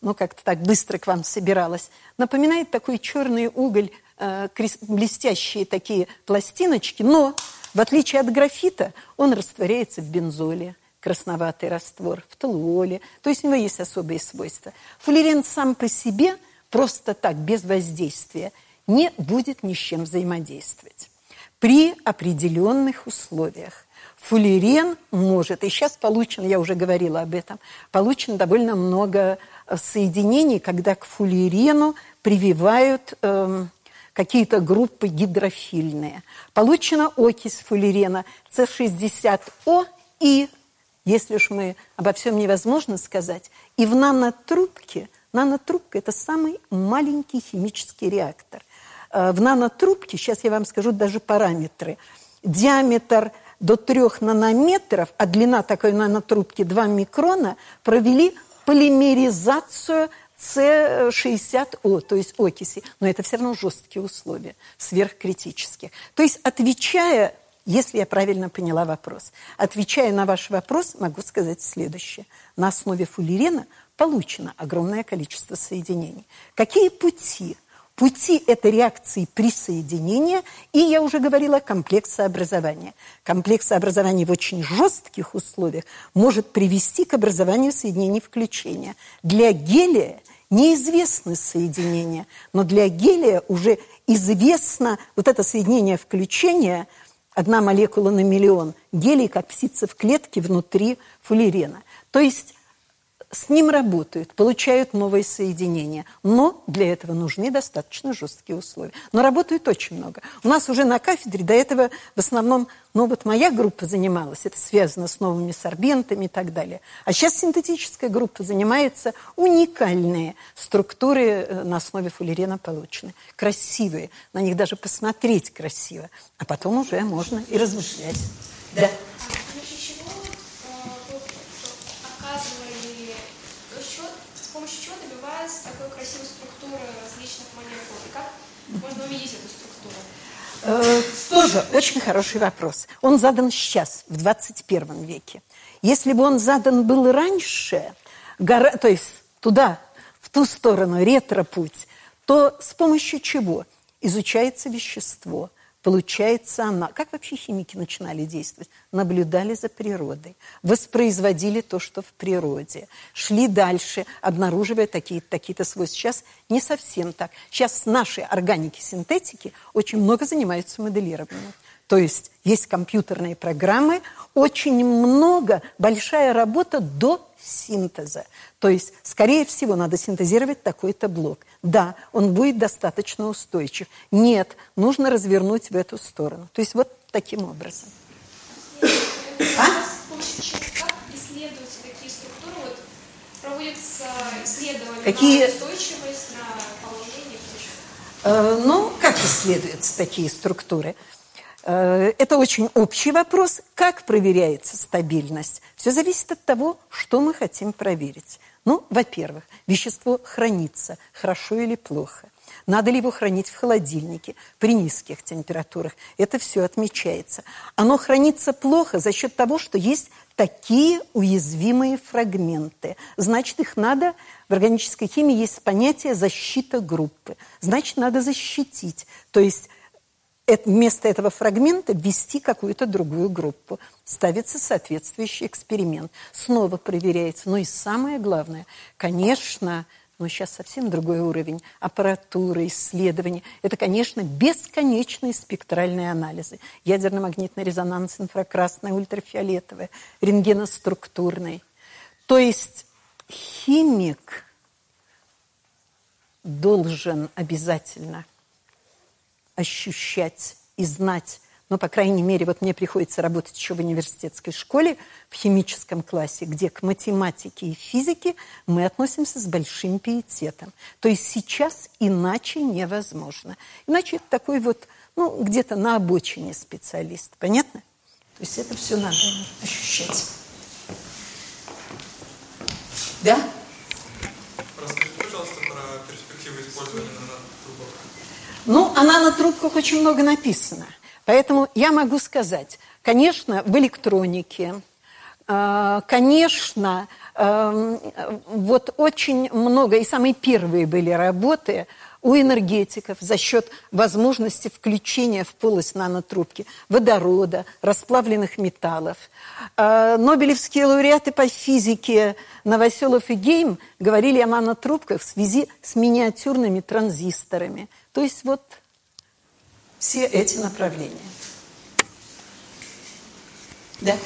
но как-то так быстро к вам собиралась, напоминает такой черный уголь, э, блестящие такие пластиночки, но в отличие от графита он растворяется в бензоле, красноватый раствор, в толуоле, то есть у него есть особые свойства. Фуллерен сам по себе просто так, без воздействия, не будет ни с чем взаимодействовать при определенных условиях. Фуллерен может, и сейчас получено, я уже говорила об этом, получено довольно много э, соединений, когда к фуллерену прививают э, какие-то группы гидрофильные. Получена окись фуллерена С60О и, если уж мы обо всем невозможно сказать, и в нанотрубке, нанотрубка – это самый маленький химический реактор. Э, в нанотрубке, сейчас я вам скажу даже параметры, диаметр – до 3 нанометров, а длина такой нанотрубки 2 микрона, провели полимеризацию С60О, то есть окиси. Но это все равно жесткие условия, сверхкритические. То есть, отвечая, если я правильно поняла вопрос, отвечая на ваш вопрос, могу сказать следующее. На основе фуллерена получено огромное количество соединений. Какие пути – Пути этой реакции присоединения и, я уже говорила, комплексообразования. Комплексообразование в очень жестких условиях может привести к образованию соединений включения. Для гелия неизвестны соединения, но для гелия уже известно вот это соединение включения, одна молекула на миллион, гелий как птица в клетке внутри фуллерена. То есть с ним работают, получают новые соединения. Но для этого нужны достаточно жесткие условия. Но работают очень много. У нас уже на кафедре до этого в основном, ну вот моя группа занималась, это связано с новыми сорбентами и так далее. А сейчас синтетическая группа занимается уникальные структуры э, на основе фуллерена получены. Красивые. На них даже посмотреть красиво. А потом уже можно и размышлять. Да. Можно увидеть эту структуру? Э, тоже очень хороший вопрос. Он задан сейчас, в 21 веке. Если бы он задан был раньше, гора, то есть туда, в ту сторону, ретро-путь, то с помощью чего? Изучается вещество, Получается, она... Как вообще химики начинали действовать? Наблюдали за природой, воспроизводили то, что в природе, шли дальше, обнаруживая такие-то такие свойства. Сейчас не совсем так. Сейчас наши органики-синтетики очень много занимаются моделированием. То есть есть компьютерные программы, очень много, большая работа до синтеза. То есть, скорее всего, надо синтезировать такой-то блок. Да, он будет достаточно устойчив. Нет, нужно развернуть в эту сторону. То есть вот таким образом. А? Как исследуются такие структуры? Вот проводятся исследования Какие... на устойчивость, на положение? Э, ну, как исследуются такие структуры? Э, это очень общий вопрос. Как проверяется стабильность? Все зависит от того, что мы хотим проверить. Ну, во-первых, вещество хранится хорошо или плохо. Надо ли его хранить в холодильнике при низких температурах? Это все отмечается. Оно хранится плохо за счет того, что есть такие уязвимые фрагменты. Значит, их надо... В органической химии есть понятие защита группы. Значит, надо защитить. То есть вместо этого фрагмента ввести какую-то другую группу. Ставится соответствующий эксперимент. Снова проверяется. Ну и самое главное, конечно, но сейчас совсем другой уровень аппаратуры, исследований. Это, конечно, бесконечные спектральные анализы. Ядерно-магнитный резонанс, инфракрасный, ультрафиолетовый, рентгеноструктурный. То есть химик должен обязательно – ощущать и знать. Но, по крайней мере, вот мне приходится работать еще в университетской школе, в химическом классе, где к математике и физике мы относимся с большим пиететом. То есть сейчас иначе невозможно. Иначе это такой вот, ну, где-то на обочине специалист. Понятно? То есть это все надо ощущать. Да? Расскажите, пожалуйста, про перспективы использования ну, она на трубках очень много написано. Поэтому я могу сказать, конечно, в электронике, э, конечно, э, вот очень много, и самые первые были работы у энергетиков за счет возможности включения в полость нанотрубки водорода, расплавленных металлов. Э, Нобелевские лауреаты по физике Новоселов и Гейм говорили о нанотрубках в связи с миниатюрными транзисторами – то есть вот все эти направления. Да?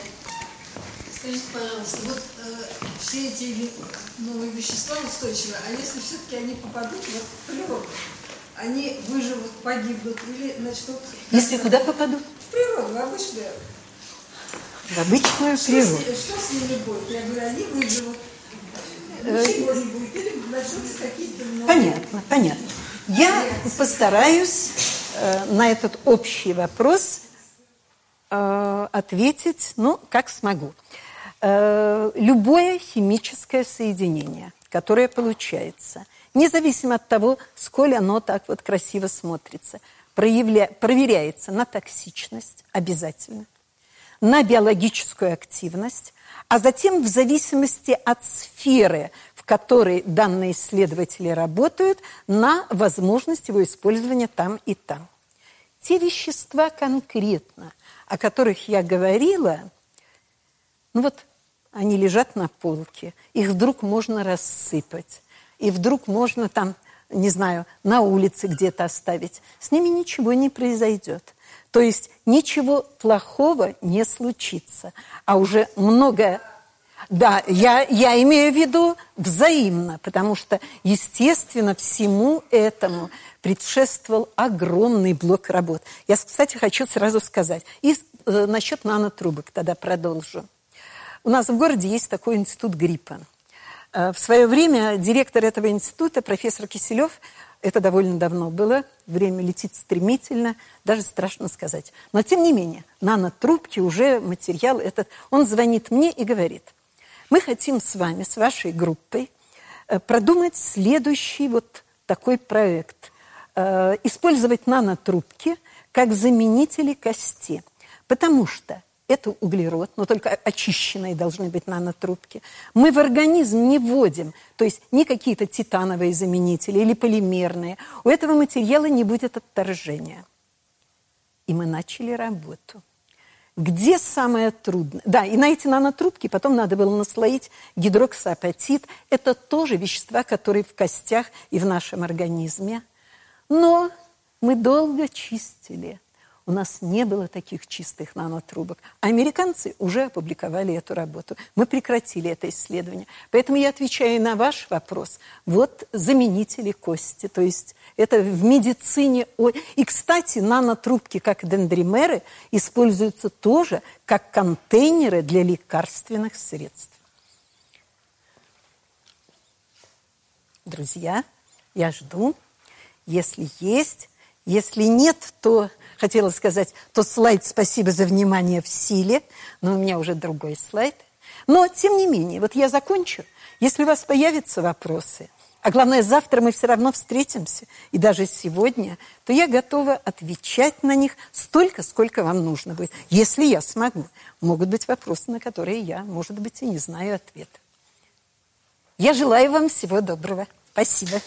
Скажите, пожалуйста, вот э, все эти новые вещества устойчивые, а если все-таки они попадут вот, в природу, они выживут, погибнут или начнут... Если куда попадут? В природу, в обычную. В обычную что природу. С, что с ними будет? Я говорю, они выживут. Э, Ничего не будет. Или начнутся какие-то новые... Понятно, понятно. Я постараюсь э, на этот общий вопрос э, ответить, ну, как смогу. Э, любое химическое соединение, которое получается, независимо от того, сколь оно так вот красиво смотрится, проявля... проверяется на токсичность обязательно, на биологическую активность, а затем в зависимости от сферы, в которой данные исследователи работают, на возможность его использования там и там. Те вещества конкретно, о которых я говорила, ну вот они лежат на полке, их вдруг можно рассыпать, и вдруг можно там, не знаю, на улице где-то оставить. С ними ничего не произойдет. То есть ничего плохого не случится. А уже многое да, я, я имею в виду взаимно, потому что, естественно, всему этому предшествовал огромный блок работ. Я, кстати, хочу сразу сказать. И э, насчет нанотрубок тогда продолжу. У нас в городе есть такой институт гриппа. Э, в свое время директор этого института, профессор Киселев, это довольно давно было, время летит стремительно, даже страшно сказать. Но, тем не менее, нанотрубки, уже материал этот, он звонит мне и говорит – мы хотим с вами, с вашей группой, э, продумать следующий вот такой проект. Э, использовать нанотрубки как заменители кости. Потому что это углерод, но только очищенные должны быть нанотрубки. Мы в организм не вводим, то есть не какие-то титановые заменители или полимерные. У этого материала не будет отторжения. И мы начали работу. Где самое трудное? Да, и на эти нанотрубки потом надо было наслоить гидроксиапатит. Это тоже вещества, которые в костях и в нашем организме. Но мы долго чистили у нас не было таких чистых нанотрубок. Американцы уже опубликовали эту работу. Мы прекратили это исследование. Поэтому я отвечаю на ваш вопрос. Вот заменители кости. То есть это в медицине... И, кстати, нанотрубки, как дендримеры, используются тоже как контейнеры для лекарственных средств. Друзья, я жду. Если есть, если нет, то хотела сказать, то слайд «Спасибо за внимание» в силе, но у меня уже другой слайд. Но, тем не менее, вот я закончу. Если у вас появятся вопросы, а главное, завтра мы все равно встретимся, и даже сегодня, то я готова отвечать на них столько, сколько вам нужно будет, если я смогу. Могут быть вопросы, на которые я, может быть, и не знаю ответа. Я желаю вам всего доброго. Спасибо.